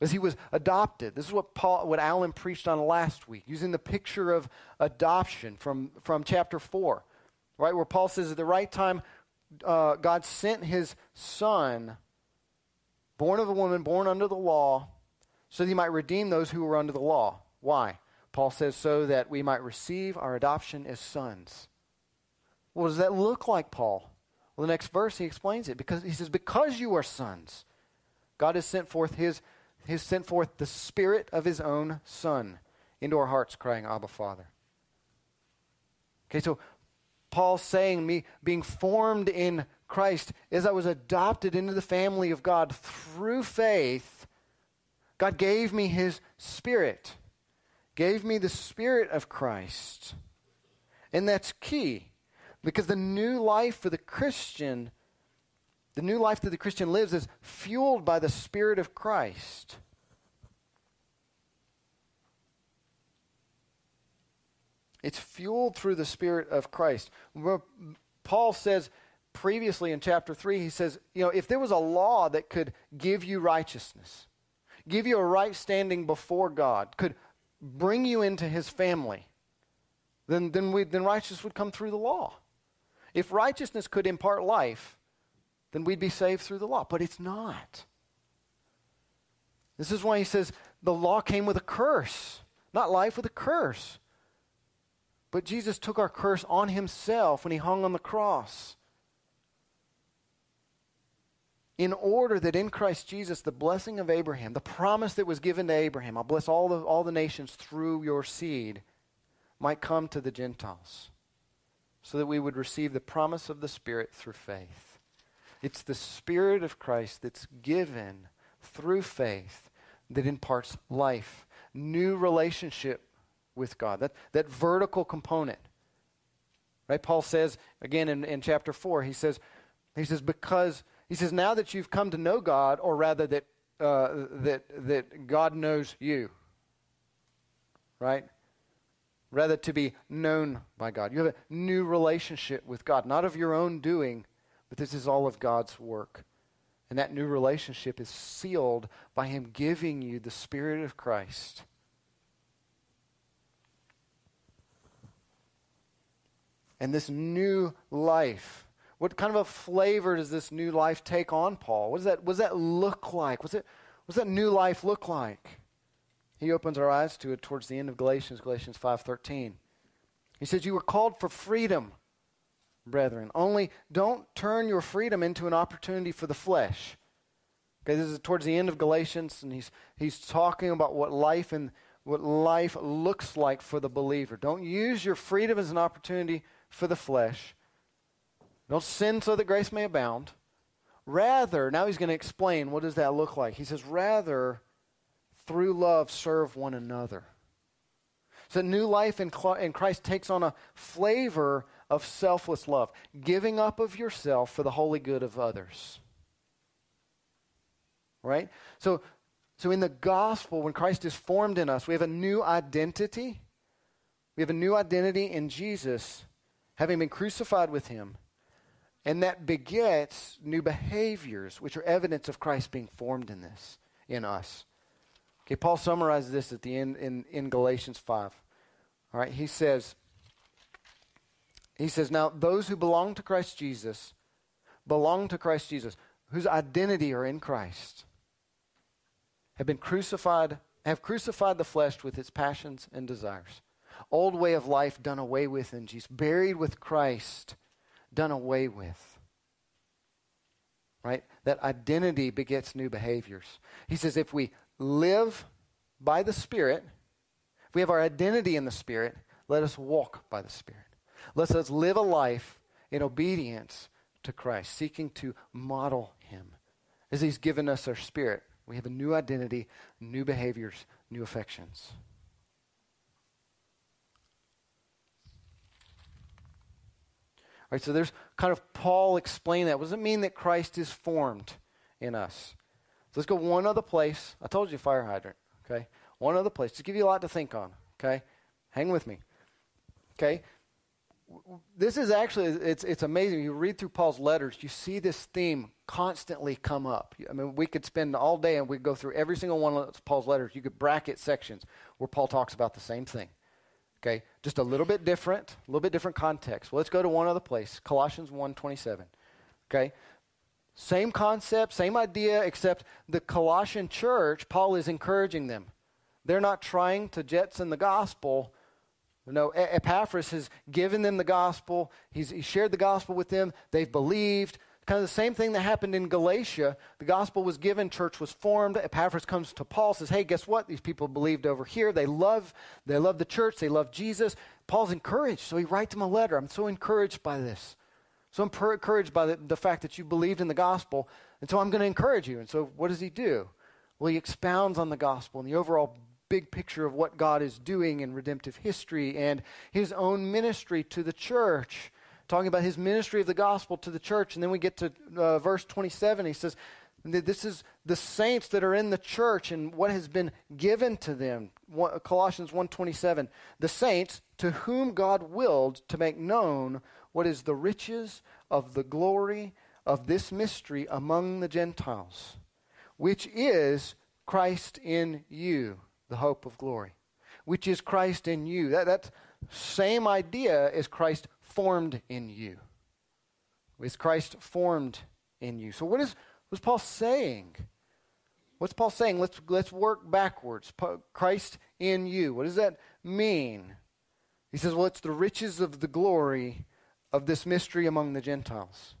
[SPEAKER 2] As he was adopted. This is what Paul what Alan preached on last week, using the picture of adoption from, from chapter 4. Right, where Paul says at the right time, uh, God sent his son, born of a woman, born under the law, so that he might redeem those who were under the law. Why? Paul says, so that we might receive our adoption as sons. What does that look like, Paul? Well, the next verse he explains it because he says, Because you are sons, God has sent forth his has sent forth the spirit of his own son into our hearts, crying, Abba Father. Okay, so Paul's saying me being formed in Christ as I was adopted into the family of God through faith, God gave me his spirit gave me the Spirit of Christ. And that's key because the new life for the Christian, the new life that the Christian lives, is fueled by the Spirit of Christ. It's fueled through the Spirit of Christ. Paul says previously in chapter 3, he says, you know, if there was a law that could give you righteousness, give you a right standing before God, could bring you into his family, then, then, we, then righteousness would come through the law. If righteousness could impart life, then we'd be saved through the law. But it's not. This is why he says the law came with a curse, not life with a curse. But Jesus took our curse on himself when he hung on the cross. In order that in Christ Jesus, the blessing of Abraham, the promise that was given to Abraham, I'll bless all the, all the nations through your seed, might come to the Gentiles, so that we would receive the promise of the Spirit through faith. It's the Spirit of Christ that's given through faith that imparts life, new relationship with God, that, that vertical component. Right? Paul says again in, in chapter 4, he says, he says, because, he says, now that you've come to know God, or rather that, uh, that, that God knows you, right? Rather to be known by God. You have a new relationship with God, not of your own doing, but this is all of God's work. And that new relationship is sealed by Him giving you the Spirit of Christ. And this new life, what kind of a flavor does this new life take on, Paul? What does that, what does that look like? What's it, what does that new life look like? He opens our eyes to it towards the end of Galatians, Galatians 5.13. He says, you were called for freedom, brethren. Only don't turn your freedom into an opportunity for the flesh. Okay, this is towards the end of Galatians, and he's, he's talking about what life and what life looks like for the believer. Don't use your freedom as an opportunity for the flesh. Don't sin so that grace may abound. Rather, now he's going to explain what does that look like. He says, rather, through love, serve one another. So new life in, Christ takes on a flavor of selfless love, giving up of yourself for the holy good of others. Right? So, so in the gospel, when Christ is formed in us, we have a new identity. We have a new identity in Jesus having been crucified with him. And that begets new behaviors, which are evidence of Christ being formed in this, in us. Paul summarizes this at the end in, in Galatians 5. All right, he says, he says, Now those who belong to Christ Jesus belong to Christ Jesus, whose identity are in Christ, have been crucified, have crucified the flesh with its passions and desires old way of life done away with in Jesus, buried with Christ, done away with. Right? That identity begets new behaviors. He says if we live by the Spirit, if we have our identity in the Spirit, let us walk by the Spirit. Let us live a life in obedience to Christ, seeking to model Him. As He's given us our Spirit, we have a new identity, new behaviors, new affections. Right, so there's kind of Paul explain that. What does it mean that Christ is formed in us? So let's go one other place. I told you fire hydrant, okay? One other place. To give you a lot to think on, okay? Hang with me. Okay? This is actually it's it's amazing. You read through Paul's letters, you see this theme constantly come up. I mean, we could spend all day and we'd go through every single one of Paul's letters. You could bracket sections where Paul talks about the same thing. Okay, just a little bit different, a little bit different context. Well, let's go to one other place, Colossians 1:27. Okay? Same concept, same idea, except the Colossian church, Paul is encouraging them. They're not trying to jetson the gospel. No, Epaphras has given them the gospel. He's he shared the gospel with them. They've believed. Kind of the same thing that happened in Galatia. The gospel was given, church was formed. Epaphras comes to Paul, says, Hey, guess what? These people believed over here. They love, they love the church, they love Jesus. Paul's encouraged, so he writes him a letter. I'm so encouraged by this. So I'm per- encouraged by the, the fact that you believed in the gospel, and so I'm going to encourage you. And so what does he do? Well, he expounds on the gospel and the overall big picture of what God is doing in redemptive history and his own ministry to the church talking about his ministry of the gospel to the church. And then we get to uh, verse 27. He says, This is the saints that are in the church and what has been given to them. Colossians 1.27. The saints to whom God willed to make known what is the riches of the glory of this mystery among the Gentiles, which is Christ in you, the hope of glory. Which is Christ in you. That, that same idea is Christ formed in you? Is Christ formed in you? So what is what's Paul saying? What's Paul saying? Let's let's work backwards. Christ in you. What does that mean? He says, well, it's the riches of the glory of this mystery among the Gentiles.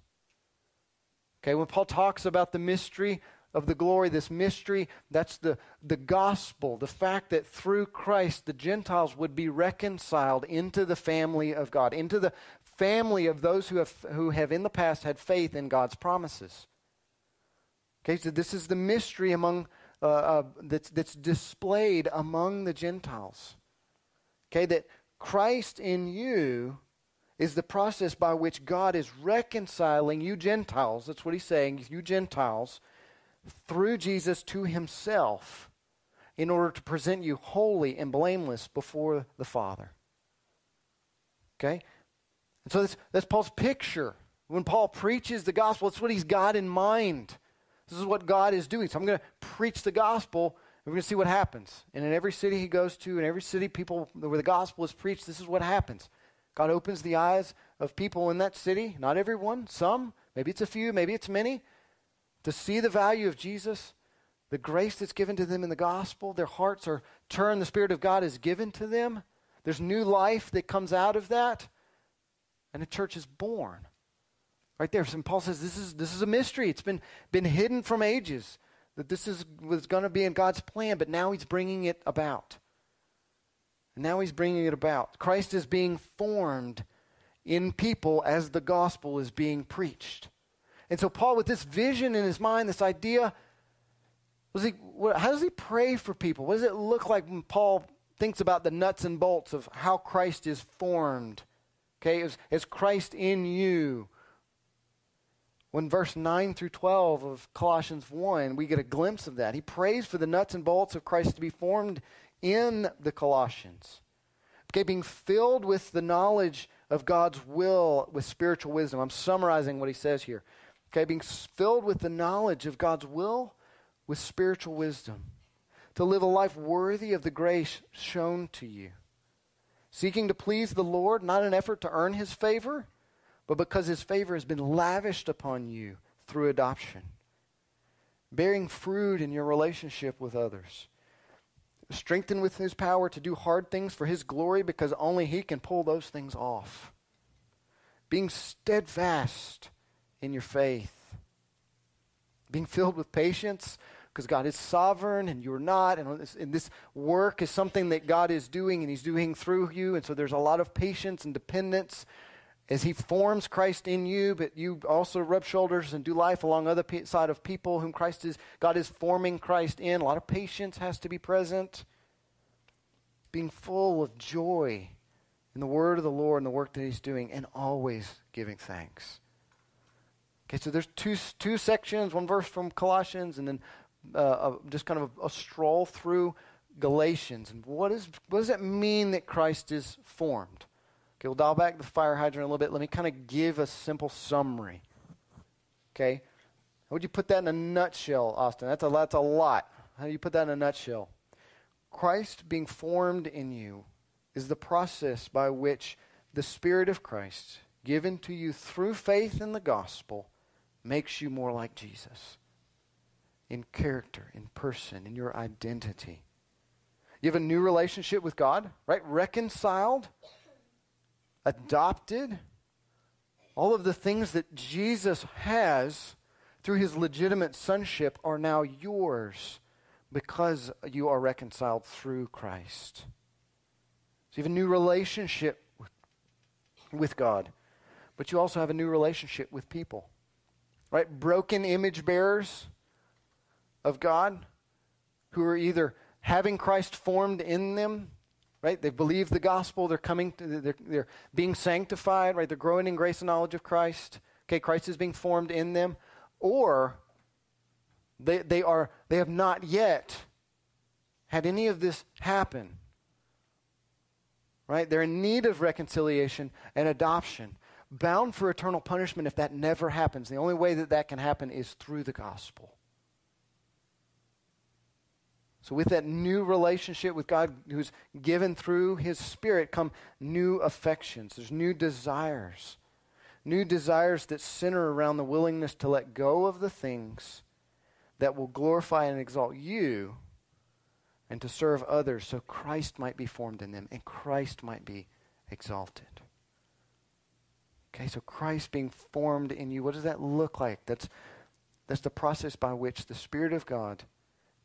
[SPEAKER 2] Okay, when Paul talks about the mystery of the glory, this mystery, that's the, the gospel, the fact that through Christ the Gentiles would be reconciled into the family of God, into the family of those who have, who have in the past had faith in God's promises. Okay, so this is the mystery among uh, uh, that's, that's displayed among the Gentiles. Okay, that Christ in you is the process by which God is reconciling you Gentiles, that's what he's saying, you Gentiles, through Jesus to himself in order to present you holy and blameless before the Father. Okay? And so that's, that's Paul's picture. When Paul preaches the gospel, it's what he's got in mind. This is what God is doing. So I'm going to preach the gospel, and we're going to see what happens. And in every city he goes to, in every city people where the gospel is preached, this is what happens. God opens the eyes of people in that city, not everyone, some, maybe it's a few, maybe it's many, to see the value of Jesus, the grace that's given to them in the gospel. Their hearts are turned, the Spirit of God is given to them. There's new life that comes out of that, and a church is born. Right there. St. Paul says this is, this is a mystery. It's been, been hidden from ages, that this is, was going to be in God's plan, but now he's bringing it about. And now he's bringing it about. Christ is being formed in people as the gospel is being preached. And so, Paul, with this vision in his mind, this idea, was he, how does he pray for people? What does it look like when Paul thinks about the nuts and bolts of how Christ is formed? Okay, as, as Christ in you. When verse 9 through 12 of Colossians 1, we get a glimpse of that. He prays for the nuts and bolts of Christ to be formed in the Colossians. Okay, being filled with the knowledge of God's will with spiritual wisdom. I'm summarizing what he says here. Okay, being filled with the knowledge of God's will with spiritual wisdom. To live a life worthy of the grace shown to you. Seeking to please the Lord, not an effort to earn his favor, but because his favor has been lavished upon you through adoption. Bearing fruit in your relationship with others strengthened with his power to do hard things for his glory because only he can pull those things off. Being steadfast in your faith. Being filled with patience because God is sovereign and you're not. And this, and this work is something that God is doing and he's doing through you. And so there's a lot of patience and dependence as he forms Christ in you, but you also rub shoulders and do life along other side of people whom Christ is, God is forming Christ in. A lot of patience has to be present. Being full of joy in the word of the Lord and the work that he's doing, and always giving thanks. Okay, so there's two, two sections, one verse from Colossians, and then uh, a, just kind of a, a stroll through Galatians. And what, is, what does it mean that Christ is formed? Okay, we'll dial back the fire hydrant a little bit. Let me kind of give a simple summary. Okay? How would you put that in a nutshell, Austin? That's a, that's a lot. How do you put that in a nutshell? Christ being formed in you is the process by which the Spirit of Christ, given to you through faith in the gospel, makes you more like Jesus in character, in person, in your identity. You have a new relationship with God, right? Reconciled adopted, all of the things that Jesus has through his legitimate sonship are now yours because you are reconciled through Christ. So you have a new relationship with God, but you also have a new relationship with people. Right? Broken image bearers of God who are either having Christ formed in them right? They believe the gospel. They're coming, to, they're, they're being sanctified, right? They're growing in grace and knowledge of Christ. Okay, Christ is being formed in them. Or they, they, are, they have not yet had any of this happen. Right? They're in need of reconciliation and adoption, bound for eternal punishment if that never happens. The only way that that can happen is through the gospel. So, with that new relationship with God who's given through His Spirit, come new affections. There's new desires. New desires that center around the willingness to let go of the things that will glorify and exalt you and to serve others so Christ might be formed in them and Christ might be exalted. Okay, so Christ being formed in you, what does that look like? That's, that's the process by which the Spirit of God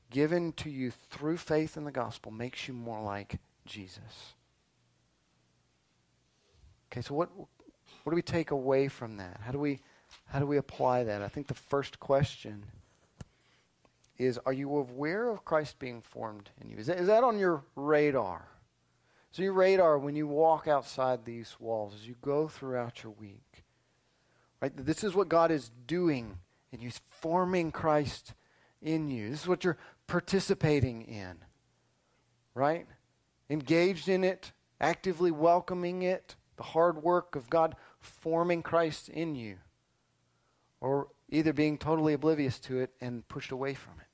[SPEAKER 2] given to you through faith in the gospel makes you more like Jesus. Okay, so what what do we take away from that? How do we how do we apply that? I think the first question is are you aware of Christ being formed in you? Is that, is that on your radar? So, your radar, when you walk outside these walls, as you go throughout your week, right? This is what God is doing, and He's forming Christ in you. This is what you're participating in, right? Engaged in it, actively welcoming it, the hard work of God forming Christ in you, or either being totally oblivious to it and pushed away from it.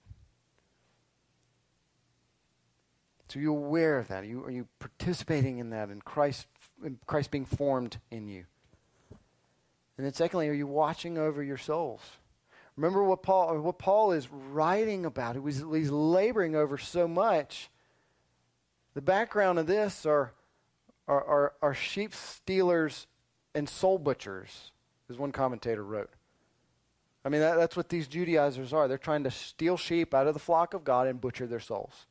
[SPEAKER 2] So you're aware of that. Are you, are you participating in that and Christ, Christ being formed in you? And then secondly, are you watching over your souls? Remember what Paul, what Paul is writing about, he's, he's laboring over so much. The background of this are, are, are, are sheep stealers and soul butchers, as one commentator wrote. I mean, that, that's what these Judaizers are. They're trying to steal sheep out of the flock of God and butcher their souls.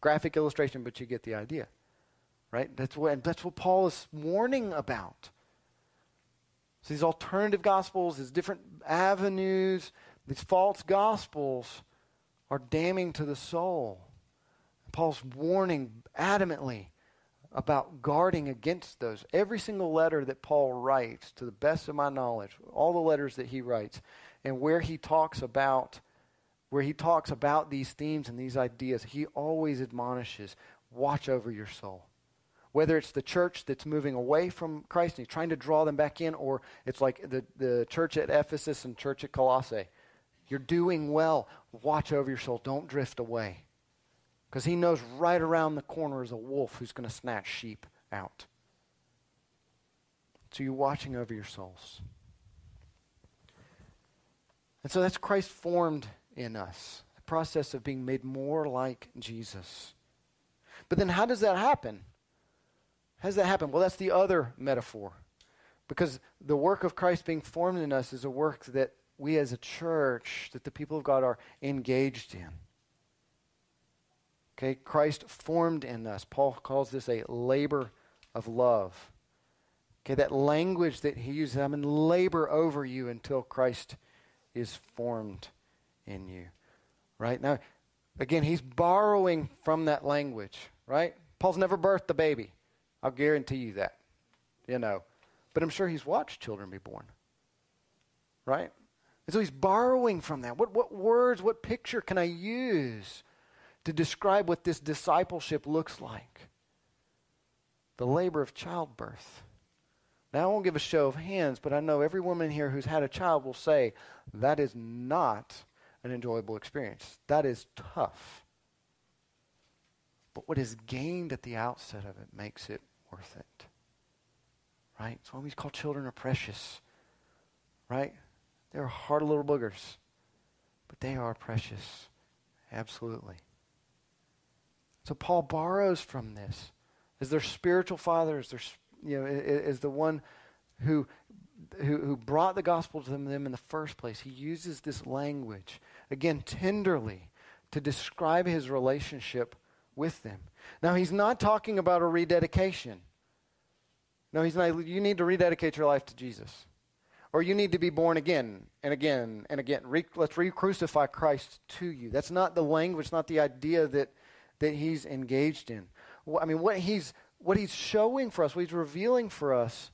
[SPEAKER 2] Graphic illustration, but you get the idea. Right? That's what, that's what Paul is warning about. So these alternative gospels, these different avenues, these false gospels are damning to the soul. Paul's warning adamantly about guarding against those. Every single letter that Paul writes, to the best of my knowledge, all the letters that he writes, and where he talks about where he talks about these themes and these ideas, he always admonishes, watch over your soul. Whether it's the church that's moving away from Christ and he's trying to draw them back in, or it's like the, the church at Ephesus and church at Colossae. You're doing well. Watch over your soul. Don't drift away. Because he knows right around the corner is a wolf who's going to snatch sheep out. So you're watching over your souls. And so that's Christ formed in us, the process of being made more like Jesus. But then how does that happen? How does that happen? Well, that's the other metaphor. Because the work of Christ being formed in us is a work that we as a church, that the people of God are engaged in. Okay, Christ formed in us. Paul calls this a labor of love. Okay, that language that he uses, I'm in labor over you until Christ is formed in you. Right? Now, again, he's borrowing from that language, right? Paul's never birthed a baby. I'll guarantee you that. You know. But I'm sure he's watched children be born. Right? And so he's borrowing from that. What, what words, what picture can I use to describe what this discipleship looks like? The labor of childbirth. Now, I won't give a show of hands, but I know every woman here who's had a child will say, that is not an enjoyable experience. That is tough. But what is gained at the outset of it makes it worth it. Right? That's why we call children are precious. Right? They're hard little boogers. But they are precious. Absolutely. So Paul borrows from this. As their spiritual father, as their, you know, as the one who who, who brought the gospel to them in the first place, he uses this language, again, tenderly, to describe his relationship with them. Now, he's not talking about a rededication. No, he's not. You need to rededicate your life to Jesus. Or you need to be born again and again and again. Re, let's re crucify Christ to you. That's not the language, not the idea that, that he's engaged in. I mean, what he's, what he's showing for us, what he's revealing for us,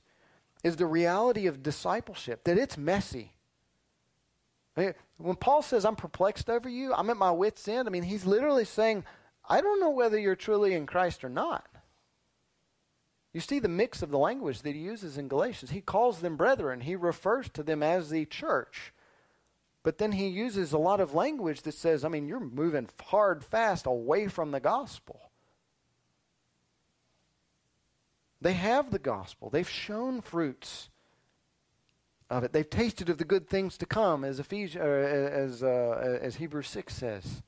[SPEAKER 2] is the reality of discipleship, that it's messy. When Paul says, I'm perplexed over you, I'm at my wits' end, I mean, he's literally saying, I don't know whether you're truly in Christ or not. You see the mix of the language that he uses in Galatians. He calls them brethren, he refers to them as the church. But then he uses a lot of language that says, I mean, you're moving hard, fast away from the gospel. They have the gospel. They've shown fruits of it. They've tasted of the good things to come, as Ephesians, as uh, as Hebrews six says.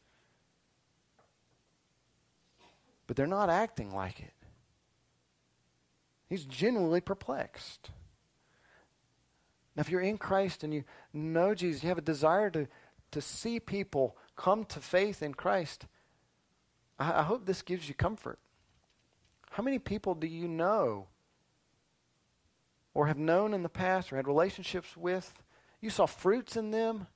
[SPEAKER 2] But they're not acting like it. He's genuinely perplexed. Now, if you're in Christ and you know Jesus, you have a desire to, to see people come to faith in Christ, I, I hope this gives you comfort. How many people do you know or have known in the past or had relationships with? You saw fruits in them.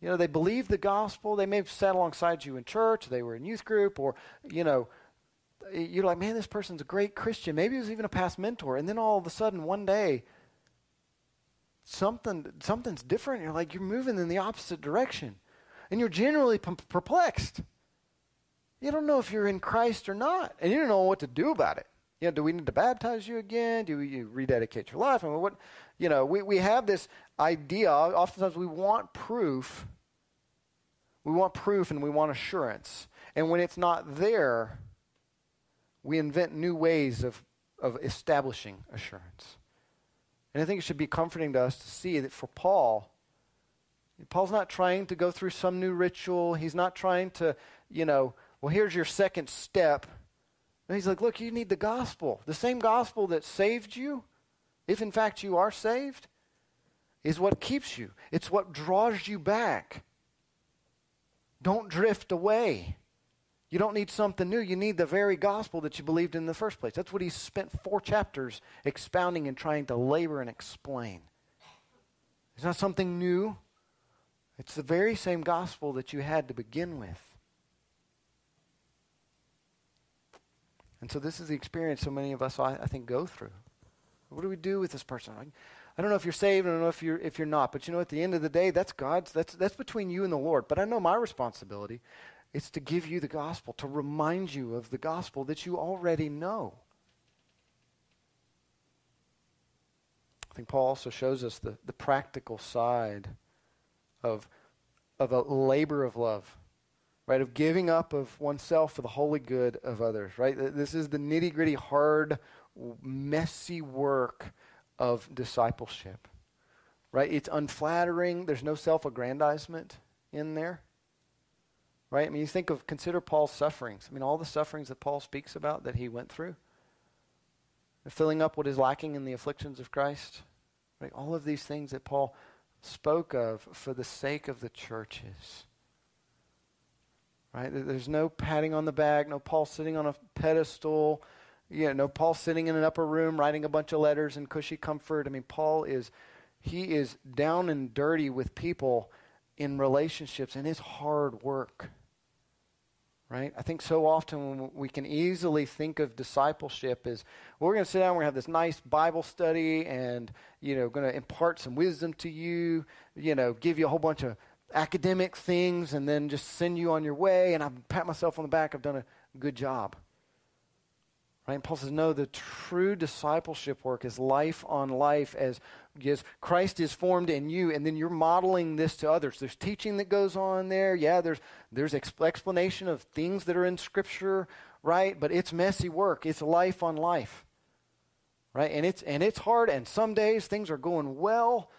[SPEAKER 2] You know, they believed the gospel. They may have sat alongside you in church, they were in youth group, or, you know, you're like, man, this person's a great Christian. Maybe he was even a past mentor. And then all of a sudden, one day, something something's different. You're like, you're moving in the opposite direction. And you're generally perplexed. You don't know if you're in Christ or not. And you don't know what to do about it. You know, do we need to baptize you again? Do you rededicate your life? I mean, what, you know, we, we have this idea. Oftentimes we want proof. We want proof and we want assurance. And when it's not there, we invent new ways of, of establishing assurance. And I think it should be comforting to us to see that for Paul, Paul's not trying to go through some new ritual. He's not trying to, you know, well, here's your second step. And he's like, look, you need the gospel. The same gospel that saved you, if in fact you are saved, is what keeps you. It's what draws you back. Don't drift away. You don't need something new. You need the very gospel that you believed in, in the first place. That's what he spent four chapters expounding and trying to labor and explain. It's not something new. It's the very same gospel that you had to begin with. And so this is the experience so many of us, I, think, go through. What do we do with this person? I, I don't know if you're saved. I don't know if you're if you're not. But you know, at the end of the day, that's God's. That's that's between you and the Lord. But I know my responsibility it's to give you the gospel, to remind you of the gospel that you already know. I think Paul also shows us the, the practical side of, of a labor of love, right? Of giving up of oneself for the holy good of others, right? This is the nitty gritty, hard, messy work of discipleship, right? It's unflattering. There's no self aggrandizement in there right? I mean, you think of, consider Paul's sufferings. I mean, all the sufferings that Paul speaks about that he went through, filling up what is lacking in the afflictions of Christ, right? All of these things that Paul spoke of for the sake of the churches. Right? There's no patting on the back, no Paul sitting on a pedestal, you know, no Paul sitting in an upper room writing a bunch of letters in cushy comfort. I mean, Paul is he is down and dirty with people in relationships and his hard work right? I think so often we can easily think of discipleship as we're going to sit down, we're going to have this nice Bible study, and you know, going to impart some wisdom to you, you know, give you a whole bunch of academic things, and then just send you on your way. And I pat myself on the back. I've done a good job. Right? And Paul says, no, the true discipleship work is life on life as, as Christ is formed in you, and then you're modeling this to others. There's teaching that goes on there. Yeah, there's, there's explanation of things that are in Scripture, right? But it's messy work. It's life on life. Right? And it's, and it's hard, and some days things are going well.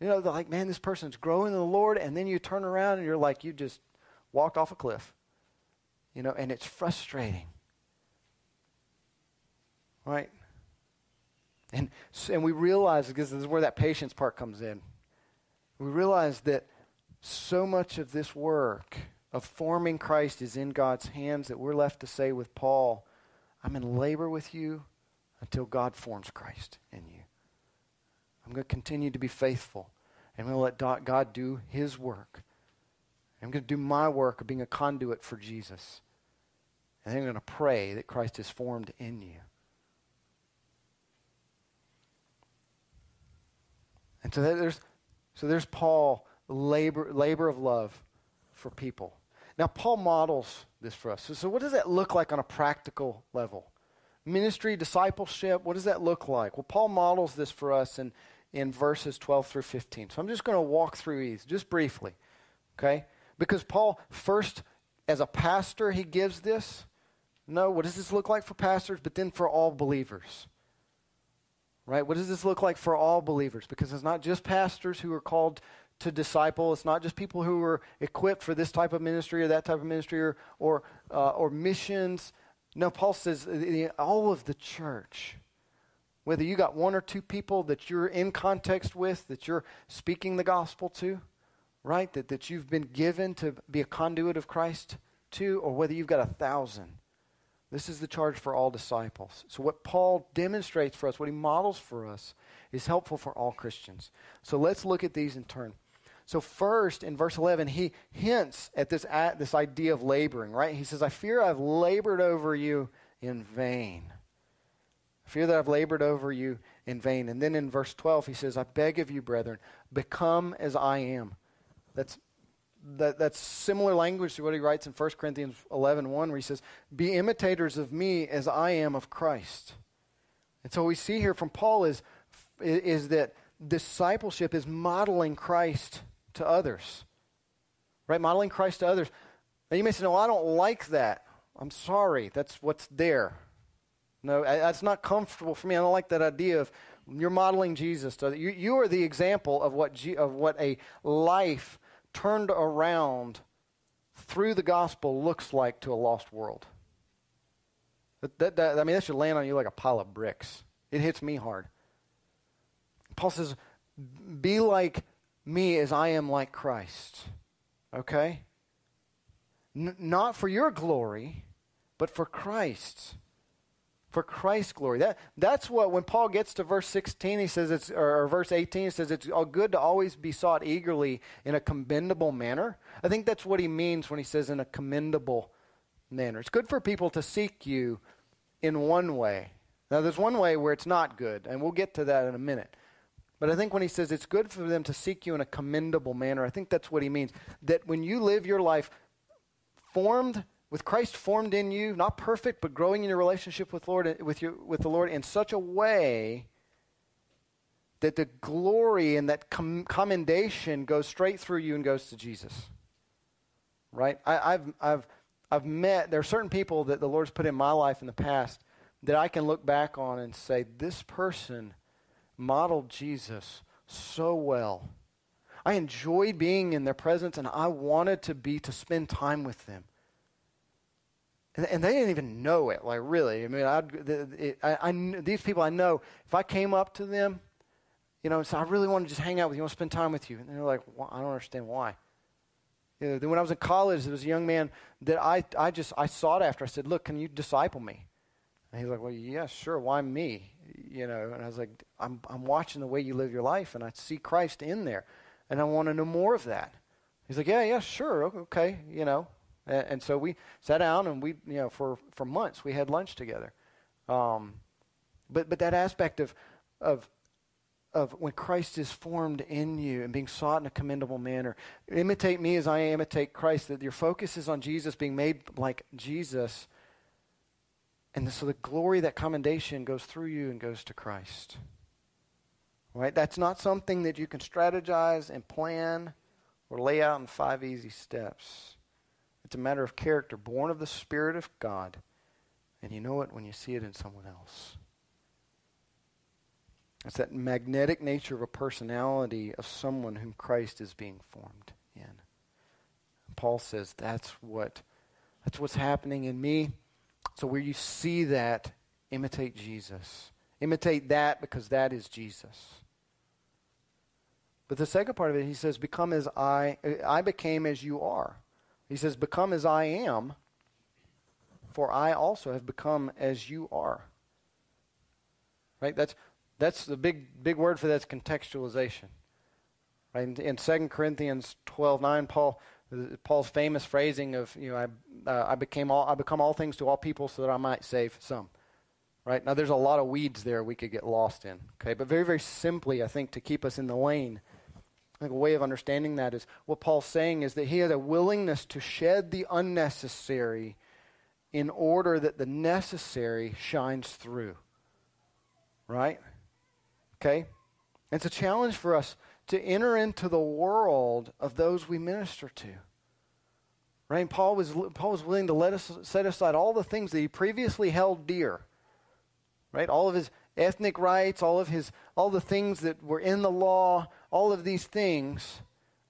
[SPEAKER 2] You know, they're like, man, this person's growing in the Lord, and then you turn around and you're like, you just walked off a cliff. You know, and it's frustrating right? And, and we realize, because this is where that patience part comes in, we realize that so much of this work of forming Christ is in God's hands that we're left to say with Paul, I'm in labor with you until God forms Christ in you. I'm going to continue to be faithful. I'm going to let God do his work. I'm going to do my work of being a conduit for Jesus. And I'm going to pray that Christ is formed in you. And so there's, so there's Paul, labor, labor of love for people. Now, Paul models this for us. So, so, what does that look like on a practical level? Ministry, discipleship, what does that look like? Well, Paul models this for us in, in verses 12 through 15. So I'm just going to walk through these just briefly, okay? Because Paul, first, as a pastor, he gives this. No, what does this look like for pastors? But then for all believers right? What does this look like for all believers? Because it's not just pastors who are called to disciple. It's not just people who are equipped for this type of ministry or that type of ministry or or, uh, or missions. No, Paul says all of the church. Whether you got one or two people that you're in context with, that you're speaking the gospel to, right? That, that you've been given to be a conduit of Christ to, or whether you've got a thousand this is the charge for all disciples. So, what Paul demonstrates for us, what he models for us, is helpful for all Christians. So, let's look at these in turn. So, first, in verse 11, he hints at this, at this idea of laboring, right? He says, I fear I've labored over you in vain. I fear that I've labored over you in vain. And then in verse 12, he says, I beg of you, brethren, become as I am. That's, that, that's similar language to what he writes in 1 Corinthians 11 1, where he says, Be imitators of me as I am of Christ. And so we see here from Paul is, is that discipleship is modeling Christ to others. Right? Modeling Christ to others. Now you may say, No, I don't like that. I'm sorry. That's what's there. No, that's not comfortable for me. I don't like that idea of you're modeling Jesus. To, you, you are the example of what, G, of what a life turned around through the gospel looks like to a lost world. That, that, that- I mean, that should land on you like a pile of bricks. It hits me hard. Paul says, Be like me as I am like Christ. Okay? N- not for your glory, but for Christ's. For Christ's glory. That, that's what, when Paul gets to verse 16, he says it's, or, verse 18, he says it's all good to always be sought eagerly in a commendable manner. I think that's what he means when he says in a commendable manner. It's good for people to seek you in one way. Now, there's one way where it's not good, and we'll get to that in a minute. But I think when he says it's good for them to seek you in a commendable manner, I think that's what he means. That when you live your life formed with Christ formed in you, not perfect, but growing in your relationship with Lord with your with the Lord in such a way that the glory and that com- commendation goes straight through you and goes to Jesus. Right? I, I've I've I've met there are certain people that the Lord's put in my life in the past that I can look back on and say, this person modeled Jesus so well. I enjoyed being in their presence and I wanted to be to spend time with them. And, and they didn't even know it, like really. I mean, it, I, I these people I know, if I came up to them, you know, said, I really want to just hang out with you, I want to spend time with you. And they're like, "Why- I don't understand why. You know, then when I was in college, there was a young man that I, I just, I sought after. I said, look, can you disciple me? And he's like, well, yeah, sure. Why me? You know, and I was like, I'm, I'm watching the way you live your life, and I see Christ in there, and I want to know more of that. He's like, yeah, yeah, sure, okay, you know. And, and so we sat down, and we, you know, for, for months we had lunch together. Um, but but that aspect of of of when Christ is formed in you and being sought in a commendable manner, imitate me as I imitate Christ. That your focus is on Jesus, being made like Jesus. And so the glory, that commendation goes through you and goes to Christ. Right? That's not something that you can strategize and plan or lay out in five easy steps. It's a matter of character, born of the Spirit of God. And you know it when you see it in someone else. It's that magnetic nature of a personality of someone whom Christ is being formed in. Paul says that's what that's what's happening in me. So where you see that, imitate Jesus. Imitate that because that is Jesus. But the second part of it, he says, become as I I became as you are. He says, become as I am, for I also have become as you are. Right? That's that's the big big word for that's contextualization. Right? In, in 2 Corinthians 12:9, Paul Paul's famous phrasing of, you know, I, uh, I became all I become all things to all people so that I might save some. Right? Now there's a lot of weeds there we could get lost in. Okay? But very very simply, I think to keep us in the lane, I think a way of understanding that is what Paul's saying is that he has a willingness to shed the unnecessary in order that the necessary shines through. Right? Okay? It's a challenge for us to enter into the world of those we minister to. Right? Paul was, Paul was willing to let us set aside all the things that he previously held dear. Right? All of his ethnic rights, all of his all the things that were in the law, all of these things.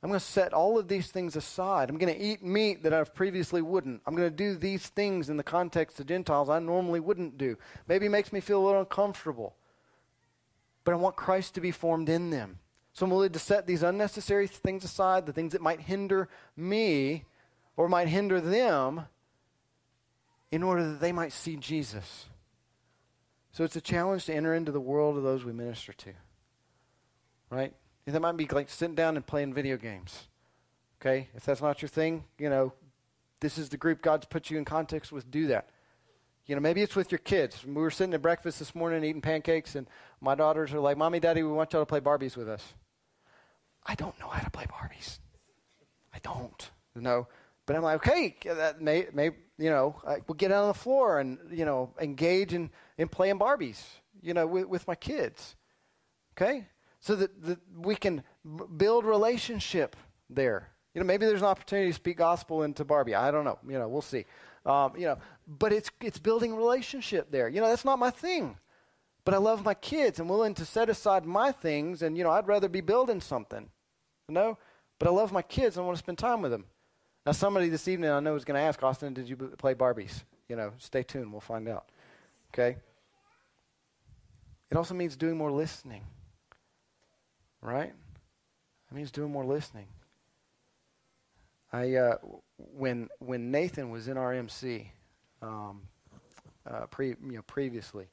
[SPEAKER 2] I'm going to set all of these things aside. I'm going to eat meat that I previously wouldn't. I'm going to do these things in the context of Gentiles I normally wouldn't do. Maybe it makes me feel a little uncomfortable but I want Christ to be formed in them. So I'm willing to set these unnecessary things aside, the things that might hinder me or might hinder them, in order that they might see Jesus. So it's a challenge to enter into the world of those we minister to. Right? That might be like sitting down and playing video games. Okay? If that's not your thing, you know, this is the group God's put you in context with, do that. You know, maybe it's with your kids. We were sitting at breakfast this morning eating pancakes, and my daughters are like, Mommy, Daddy, we want y'all to play Barbies with us. I don't know how to play Barbies. I don't. You know, but I'm like, okay, that may, may you know, I, we'll get out on the floor and you know engage in in playing Barbies, you know, with, with my kids. Okay, so that, that we can build relationship there. You know, maybe there's an opportunity to speak gospel into Barbie. I don't know. You know, we'll see. Um, you know, but it's it's building relationship there. You know, that's not my thing. But I love my kids. I'm willing to set aside my things, and you know, I'd rather be building something. You know, but I love my kids. I want to spend time with them. Now, somebody this evening I know is going to ask Austin, "Did you play Barbies?" You know, stay tuned. We'll find out. Okay. It also means doing more listening. Right? It means doing more listening. I uh, when when Nathan was in our MC, um, uh, pre, you know, previously,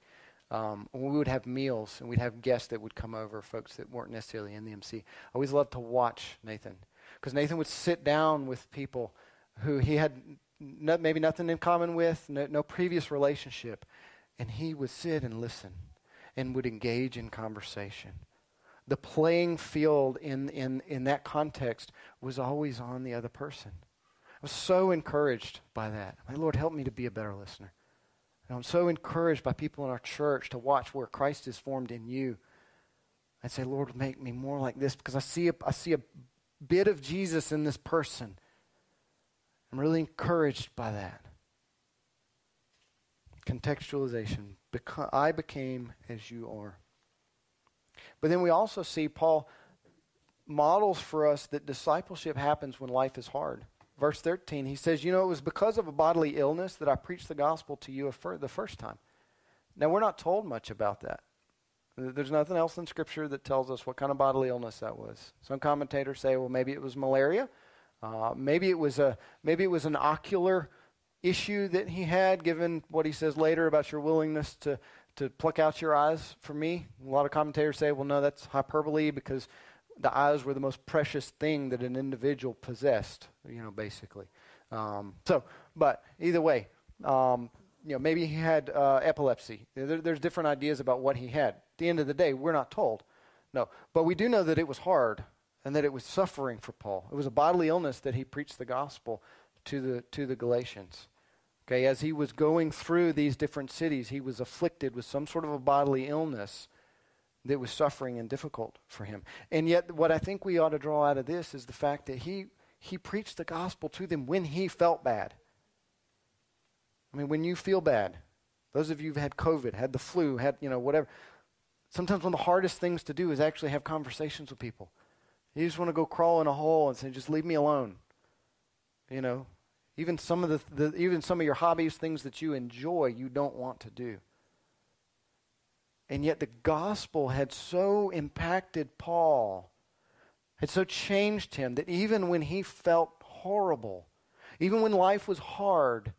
[SPEAKER 2] um, we would have meals and we'd have guests that would come over, folks that weren't necessarily in the MC. I always loved to watch Nathan because Nathan would sit down with people who he had no, maybe nothing in common with, no, no previous relationship, and he would sit and listen and would engage in conversation the playing field in, in, in that context was always on the other person. I was so encouraged by that. My Lord, help me to be a better listener. And I'm so encouraged by people in our church to watch where Christ is formed in you. I'd say, Lord, make me more like this because I see a, I see a bit of Jesus in this person. I'm really encouraged by that. Contextualization. Beca- I became as you are. But then we also see Paul models for us that discipleship happens when life is hard. Verse 13, he says, You know, it was because of a bodily illness that I preached the gospel to you the first time. Now, we're not told much about that. There's nothing else in Scripture that tells us what kind of bodily illness that was. Some commentators say, well, maybe it was malaria. Uh, maybe it was a maybe it was an ocular issue that he had, given what he says later about your willingness to to pluck out your eyes for me. A lot of commentators say, well, no, that's hyperbole because the eyes were the most precious thing that an individual possessed, you know, basically. Um, so, but either way, um, you know, maybe he had uh, epilepsy. There, there's different ideas about what he had. The end of the day, we're not told. No, but we do know that it was hard and that it was suffering for Paul. It was a bodily illness that he preached the gospel to the to the Galatians. Okay, as he was going through these different cities, he was afflicted with some sort of a bodily illness that was suffering and difficult for him. And yet, what I think we ought to draw out of this is the fact that he, he preached the gospel to them when he felt bad. I mean, when you feel bad, those of you who've had COVID, had the flu, had, you know, whatever, sometimes one of the hardest things to do is actually have conversations with people. You just want to go crawl in a hole and say, just leave me alone. You know, even some of the, the, even some of your hobbies, things that you enjoy, you don't want to do. And yet the gospel had so impacted Paul, had so changed him that even when he felt horrible, even when life was hard,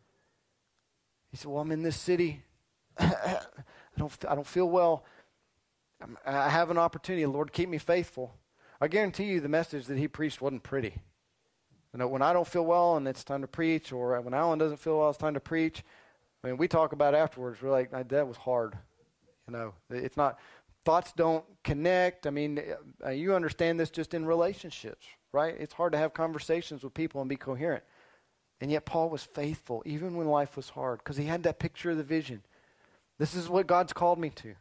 [SPEAKER 2] he said, "Well, I'm in this city. I don't, I don't feel well. I have an opportunity. Lord, keep me faithful." I guarantee you, the message that he preached wasn't pretty. You know, when I don't feel well and it's time to preach, or when Alan doesn't feel well, it's time to preach. I mean, we talk about afterwards. We're like, that was hard. You know, it's not. Thoughts don't connect. I mean, uh, you understand this just in relationships, right? It's hard to have conversations with people and be coherent. And yet, Paul was faithful even when life was hard because he had that picture of the vision. This is what God's called me to.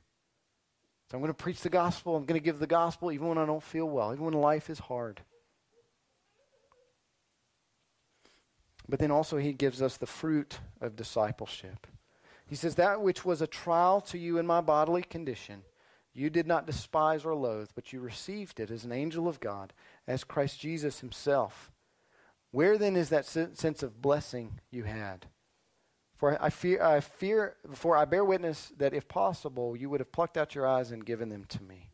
[SPEAKER 2] So I'm going to preach the gospel. I'm going to give the gospel even when I don't feel well, even when life is hard. But then also, he gives us the fruit of discipleship. He says, That which was a trial to you in my bodily condition, you did not despise or loathe, but you received it as an angel of God, as Christ Jesus himself. Where then is that sense of blessing you had? For I fear, I fear, for I bear witness that if possible, you would have plucked out your eyes and given them to me.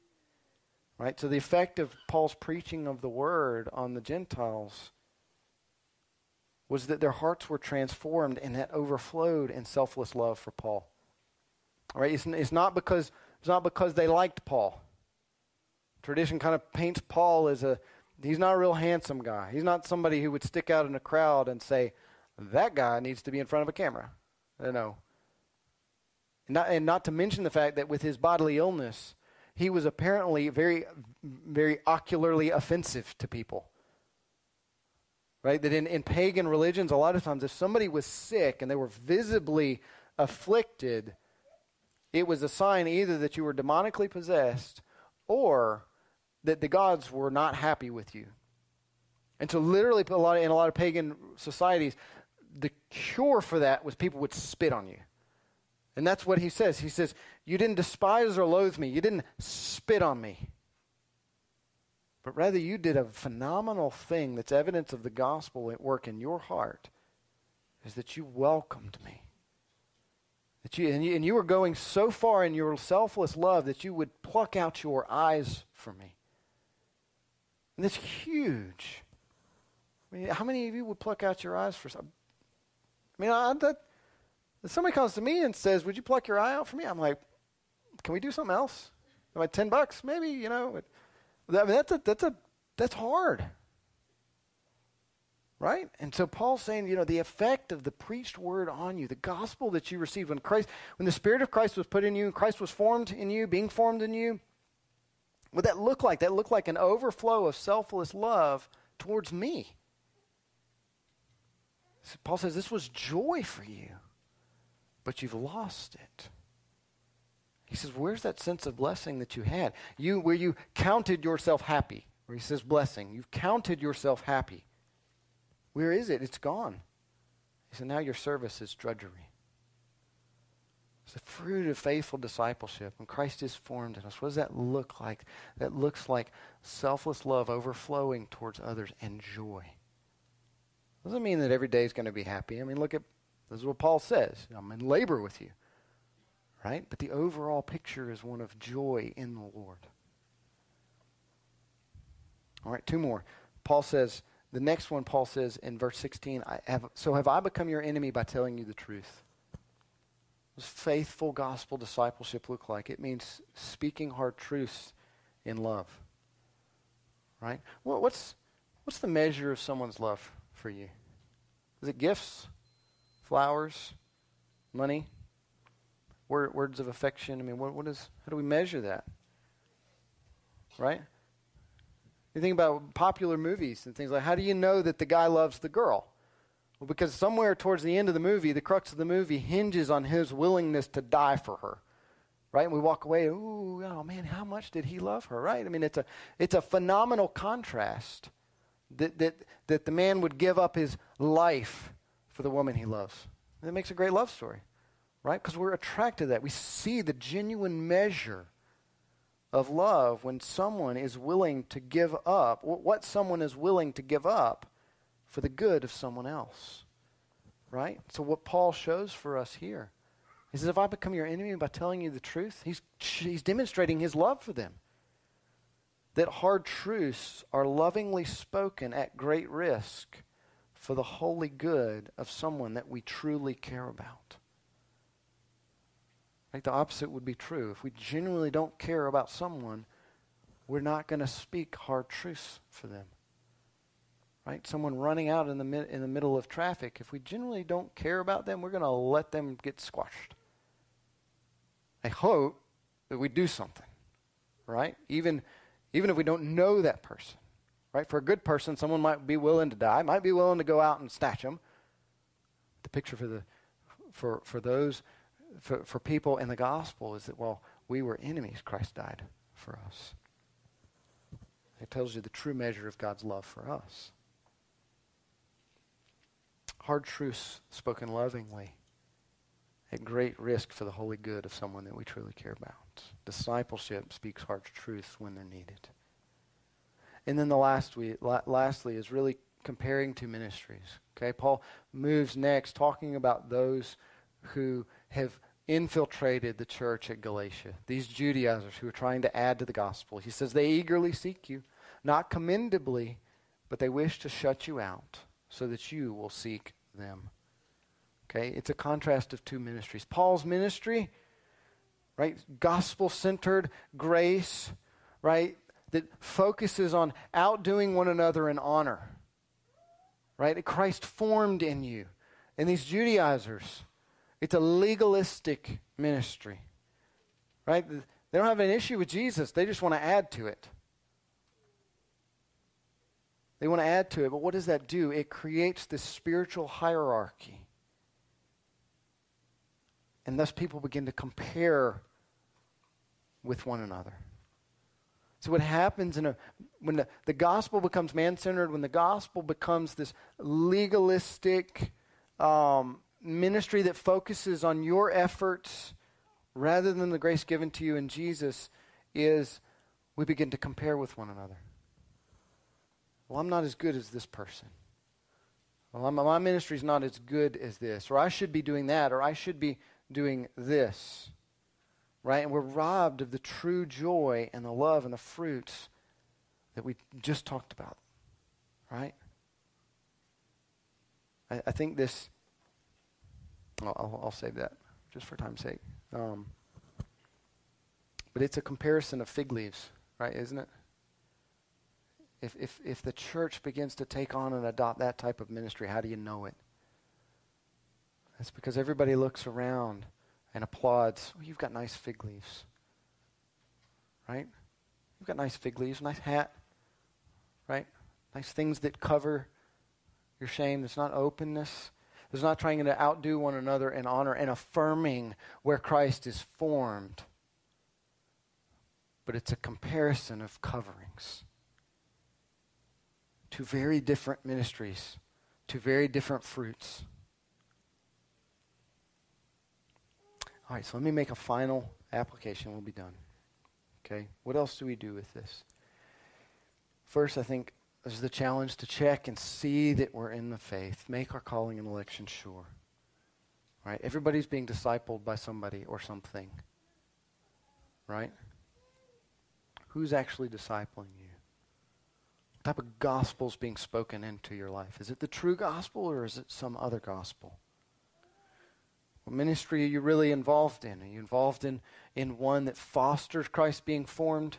[SPEAKER 2] Right? So the effect of Paul's preaching of the word on the Gentiles was that their hearts were transformed and that overflowed in selfless love for Paul. Right, it's, it's, not because, it's not because they liked Paul. Tradition kind of paints Paul as a, he's not a real handsome guy. He's not somebody who would stick out in a crowd and say, that guy needs to be in front of a camera. You know. Not, and not to mention the fact that with his bodily illness, he was apparently very, very ocularly offensive to people. Right? That in, in pagan religions, a lot of times, if somebody was sick and they were visibly afflicted, it was a sign either that you were demonically possessed or that the gods were not happy with you. And so, literally, a lot of, in a lot of pagan societies, the cure for that was people would spit on you. And that's what he says. He says, You didn't despise or loathe me, you didn't spit on me. But rather, you did a phenomenal thing that's evidence of the gospel at work in your heart, is that you welcomed me. That you, and, you, and you were going so far in your selfless love that you would pluck out your eyes for me. And that's huge. I mean, how many of you would pluck out your eyes for some? I mean, I, that, if somebody comes to me and says, "Would you pluck your eye out for me?" I'm like, "Can we do something else? Like ten bucks, maybe? You know, I mean, that's a that's a that's hard, right?" And so Paul's saying, you know, the effect of the preached word on you, the gospel that you received when Christ, when the Spirit of Christ was put in you, and Christ was formed in you, being formed in you. What that look like? That looked like an overflow of selfless love towards me. Paul says this was joy for you, but you've lost it. He says, Where's that sense of blessing that you had? You where you counted yourself happy. Where he says blessing. You've counted yourself happy. Where is it? It's gone. He said, Now your service is drudgery. It's the fruit of faithful discipleship. When Christ is formed in us, what does that look like? That looks like selfless love overflowing towards others and joy. Doesn't mean that every day is going to be happy. I mean, look at this is what Paul says. I'm in labor with you. Right? But the overall picture is one of joy in the Lord. All right, two more. Paul says, the next one, Paul says in verse 16, I have, So have I become your enemy by telling you the truth? What does faithful gospel discipleship look like? It means speaking hard truths in love. Right? Well, what's, what's the measure of someone's love for you? Is it gifts? Flowers? Money? Word, words of affection? I mean, what, what is, how do we measure that? Right? You think about popular movies and things like how do you know that the guy loves the girl? Well, because somewhere towards the end of the movie, the crux of the movie hinges on his willingness to die for her. Right? And we walk away, ooh, oh man, how much did he love her? Right? I mean, it's a, it's a phenomenal contrast that, that, that the man would give up his life for the woman he loves. And it makes a great love story, right? Because we're attracted to that. We see the genuine measure of love when someone is willing to give up, what someone is willing to give up for the good of someone else, right? So, what Paul shows for us here he says, If I become your enemy by telling you the truth, he's, he's demonstrating his love for them that hard truths are lovingly spoken at great risk for the holy good of someone that we truly care about. Like the opposite would be true. If we genuinely don't care about someone, we're not going to speak hard truths for them. Right? Someone running out in the mi- in the middle of traffic, if we genuinely don't care about them, we're going to let them get squashed. I hope that we do something. Right? Even even if we don't know that person. Right? For a good person, someone might be willing to die, might be willing to go out and snatch them. The picture for the for for those for, for people in the gospel is that well, we were enemies, Christ died for us. It tells you the true measure of God's love for us. Hard truths spoken lovingly at great risk for the holy good of someone that we truly care about. Discipleship speaks harsh truths when they're needed. And then the last we, la- lastly is really comparing two ministries. Okay, Paul moves next talking about those who have infiltrated the church at Galatia. These Judaizers who are trying to add to the gospel. He says they eagerly seek you, not commendably, but they wish to shut you out so that you will seek them. Okay, it's a contrast of two ministries. Paul's ministry right? Gospel centered grace, right? That focuses on outdoing one another in honor, right? Christ formed in you. And these Judaizers, It's a legalistic ministry. Right? They don't have an issue with Jesus. They just want to add to it. They want to add to it. But what does that do? It creates this spiritual hierarchy. And thus people begin to compare with one another. So what happens in a when the, the gospel becomes man-centered, when the gospel becomes this legalistic um, ministry that focuses on your efforts rather than the grace given to you in Jesus, is we begin to compare with one another. Well, I'm not as good as this person. Well, I'm, my ministry is not as good as this, or I should be doing that, or I should be doing this. Right? And we're robbed of the true joy and the love and the fruits that we just talked about. Right? I, I think this, I'll, I'll, save that just for time's sake. Um, but it's a comparison of fig leaves, right? Isn't it? If, if, if the church begins to take on and adopt that type of ministry, how do you know it? It's because everybody looks around and applauds. Oh, you've got nice fig leaves. Right? You've got nice fig leaves, nice hat. Right? Nice things that cover your shame. There's not openness. There's not trying to outdo one another in honor and affirming where Christ is formed. But it's a comparison of coverings. Two very different ministries, two very different fruits. All right, so let me make a final application. We'll be done. Okay? What else do we do with this? First, I think there's the challenge to check and see that we're in the faith. Make our calling and election sure. Right? Everybody's being discipled by somebody or something. Right? Who's actually discipling you? What type of gospel is being spoken into your life? Is it the true gospel or is it some other gospel? What ministry are you really involved in? Are you involved in, in one that fosters Christ being formed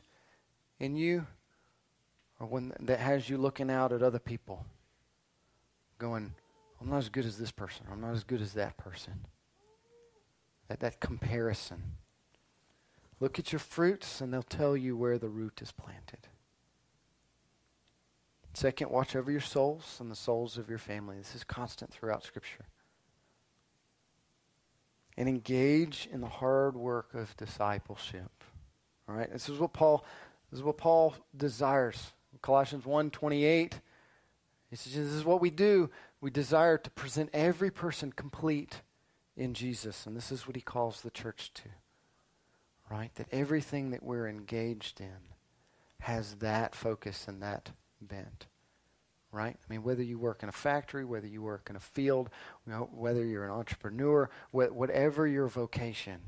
[SPEAKER 2] in you? Or one that has you looking out at other people, going, I'm not as good as this person, I'm not as good as that person. That, that comparison. Look at your fruits, and they'll tell you where the root is planted. Second, watch over your souls and the souls of your family. This is constant throughout Scripture and engage in the hard work of discipleship. All right? This is what Paul this is what Paul desires. Colossians 1:28 he says this is what we do. We desire to present every person complete in Jesus, and this is what he calls the church to. Right? That everything that we're engaged in has that focus and that bent right? I mean, whether you work in a factory, whether you work in a field, you know, whether you're an entrepreneur, wh- whatever your vocation,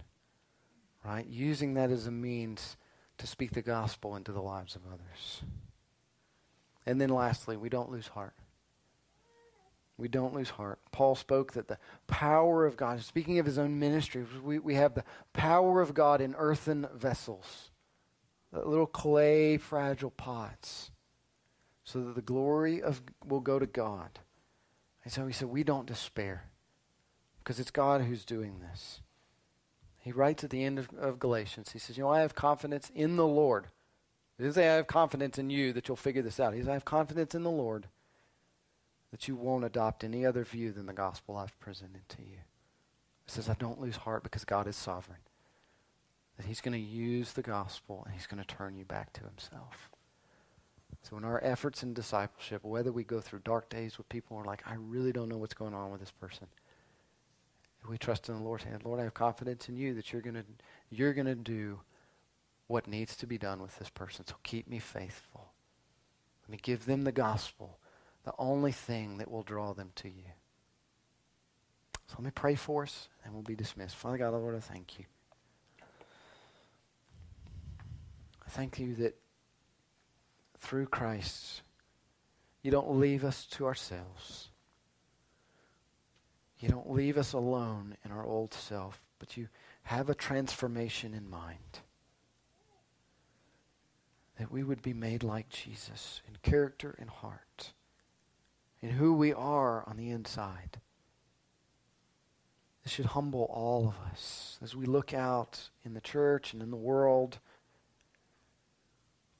[SPEAKER 2] right? Using that as a means to speak the gospel into the lives of others. And then lastly, we don't lose heart. We don't lose heart. Paul spoke that the power of God, speaking of his own ministry, we, we have the power of God in earthen vessels, little clay, fragile pots so that the glory of will go to God. And so he said, we don't despair because it's God who's doing this. He writes at the end of, of Galatians, he says, you know, I have confidence in the Lord. He doesn't say I have confidence in you that you'll figure this out. He says, I have confidence in the Lord that you won't adopt any other view than the gospel I've presented to you. He says, I don't lose heart because God is sovereign. That he's going to use the gospel and he's going to turn you back to himself. So in our efforts in discipleship, whether we go through dark days with people who are like, I really don't know what's going on with this person. We trust in the Lord's hand, Lord, I have confidence in you that you're gonna you're gonna do what needs to be done with this person. So keep me faithful. Let me give them the gospel, the only thing that will draw them to you. So let me pray for us, and we'll be dismissed. Father God, Lord, I thank you. I thank you that through Christ, you don't leave us to ourselves. You don't leave us alone in our old self, but you have a transformation in mind. That we would be made like Jesus in character and heart, in who we are on the inside. This should humble all of us as we look out in the church and in the world.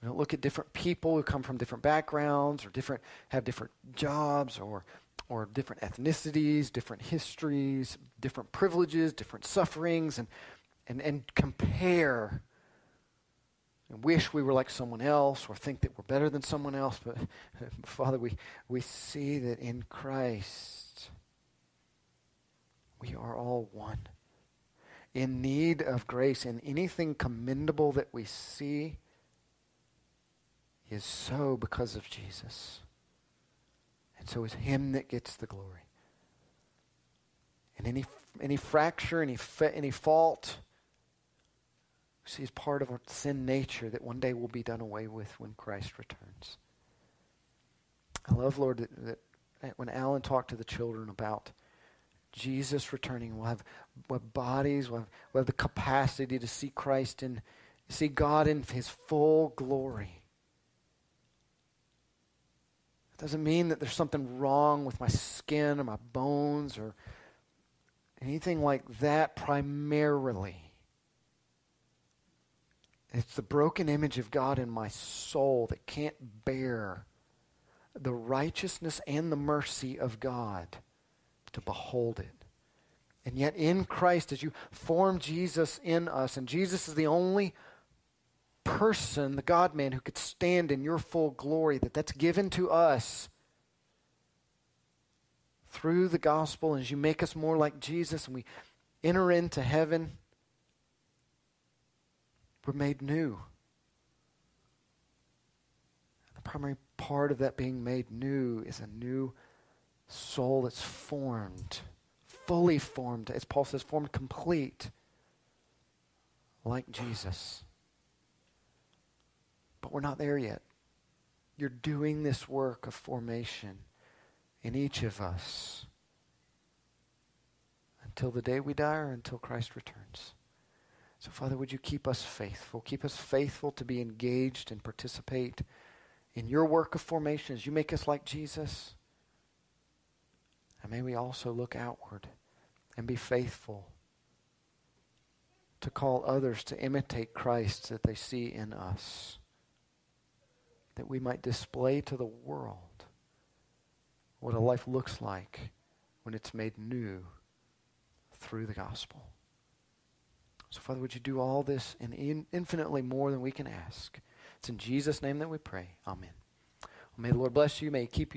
[SPEAKER 2] Look at different people who come from different backgrounds or different have different jobs or or different ethnicities, different histories, different privileges, different sufferings, and and, and compare and wish we were like someone else or think that we're better than someone else. But Father, we, we see that in Christ we are all one. In need of grace, and anything commendable that we see is so because of Jesus. And so it's Him that gets the glory. And any, any fracture, any, fa- any fault, see as part of our sin nature that one day will be done away with when Christ returns. I love, Lord, that, that when Alan talked to the children about Jesus returning, we'll have, we'll have bodies, we'll have, we'll have the capacity to see Christ and see God in his full glory. It doesn't mean that there's something wrong with my skin or my bones or anything like that primarily. It's the broken image of God in my soul that can't bear the righteousness and the mercy of God to behold it. And yet, in Christ, as you form Jesus in us, and Jesus is the only person, the God man, who could stand in your full glory, that that's given to us through the gospel. As you make us more like Jesus and we enter into heaven, we're made new. The primary part of that being made new is a new soul that's formed, fully formed, as Paul says, formed complete, like Jesus. But we're not there yet. You're doing this work of formation in each of us until the day we die or until Christ returns. So, Father, would you keep us faithful? Keep us faithful to be engaged and participate in your work of formation as you make us like Jesus. And may we also look outward and be faithful to call others to imitate Christ that they see in us, that we might display to the world what a life looks like when it's made new through the gospel. So, Father, would you do all this and in infinitely more than we can ask? It's in Jesus' name that we pray. Amen. May the Lord bless you. May he keep you.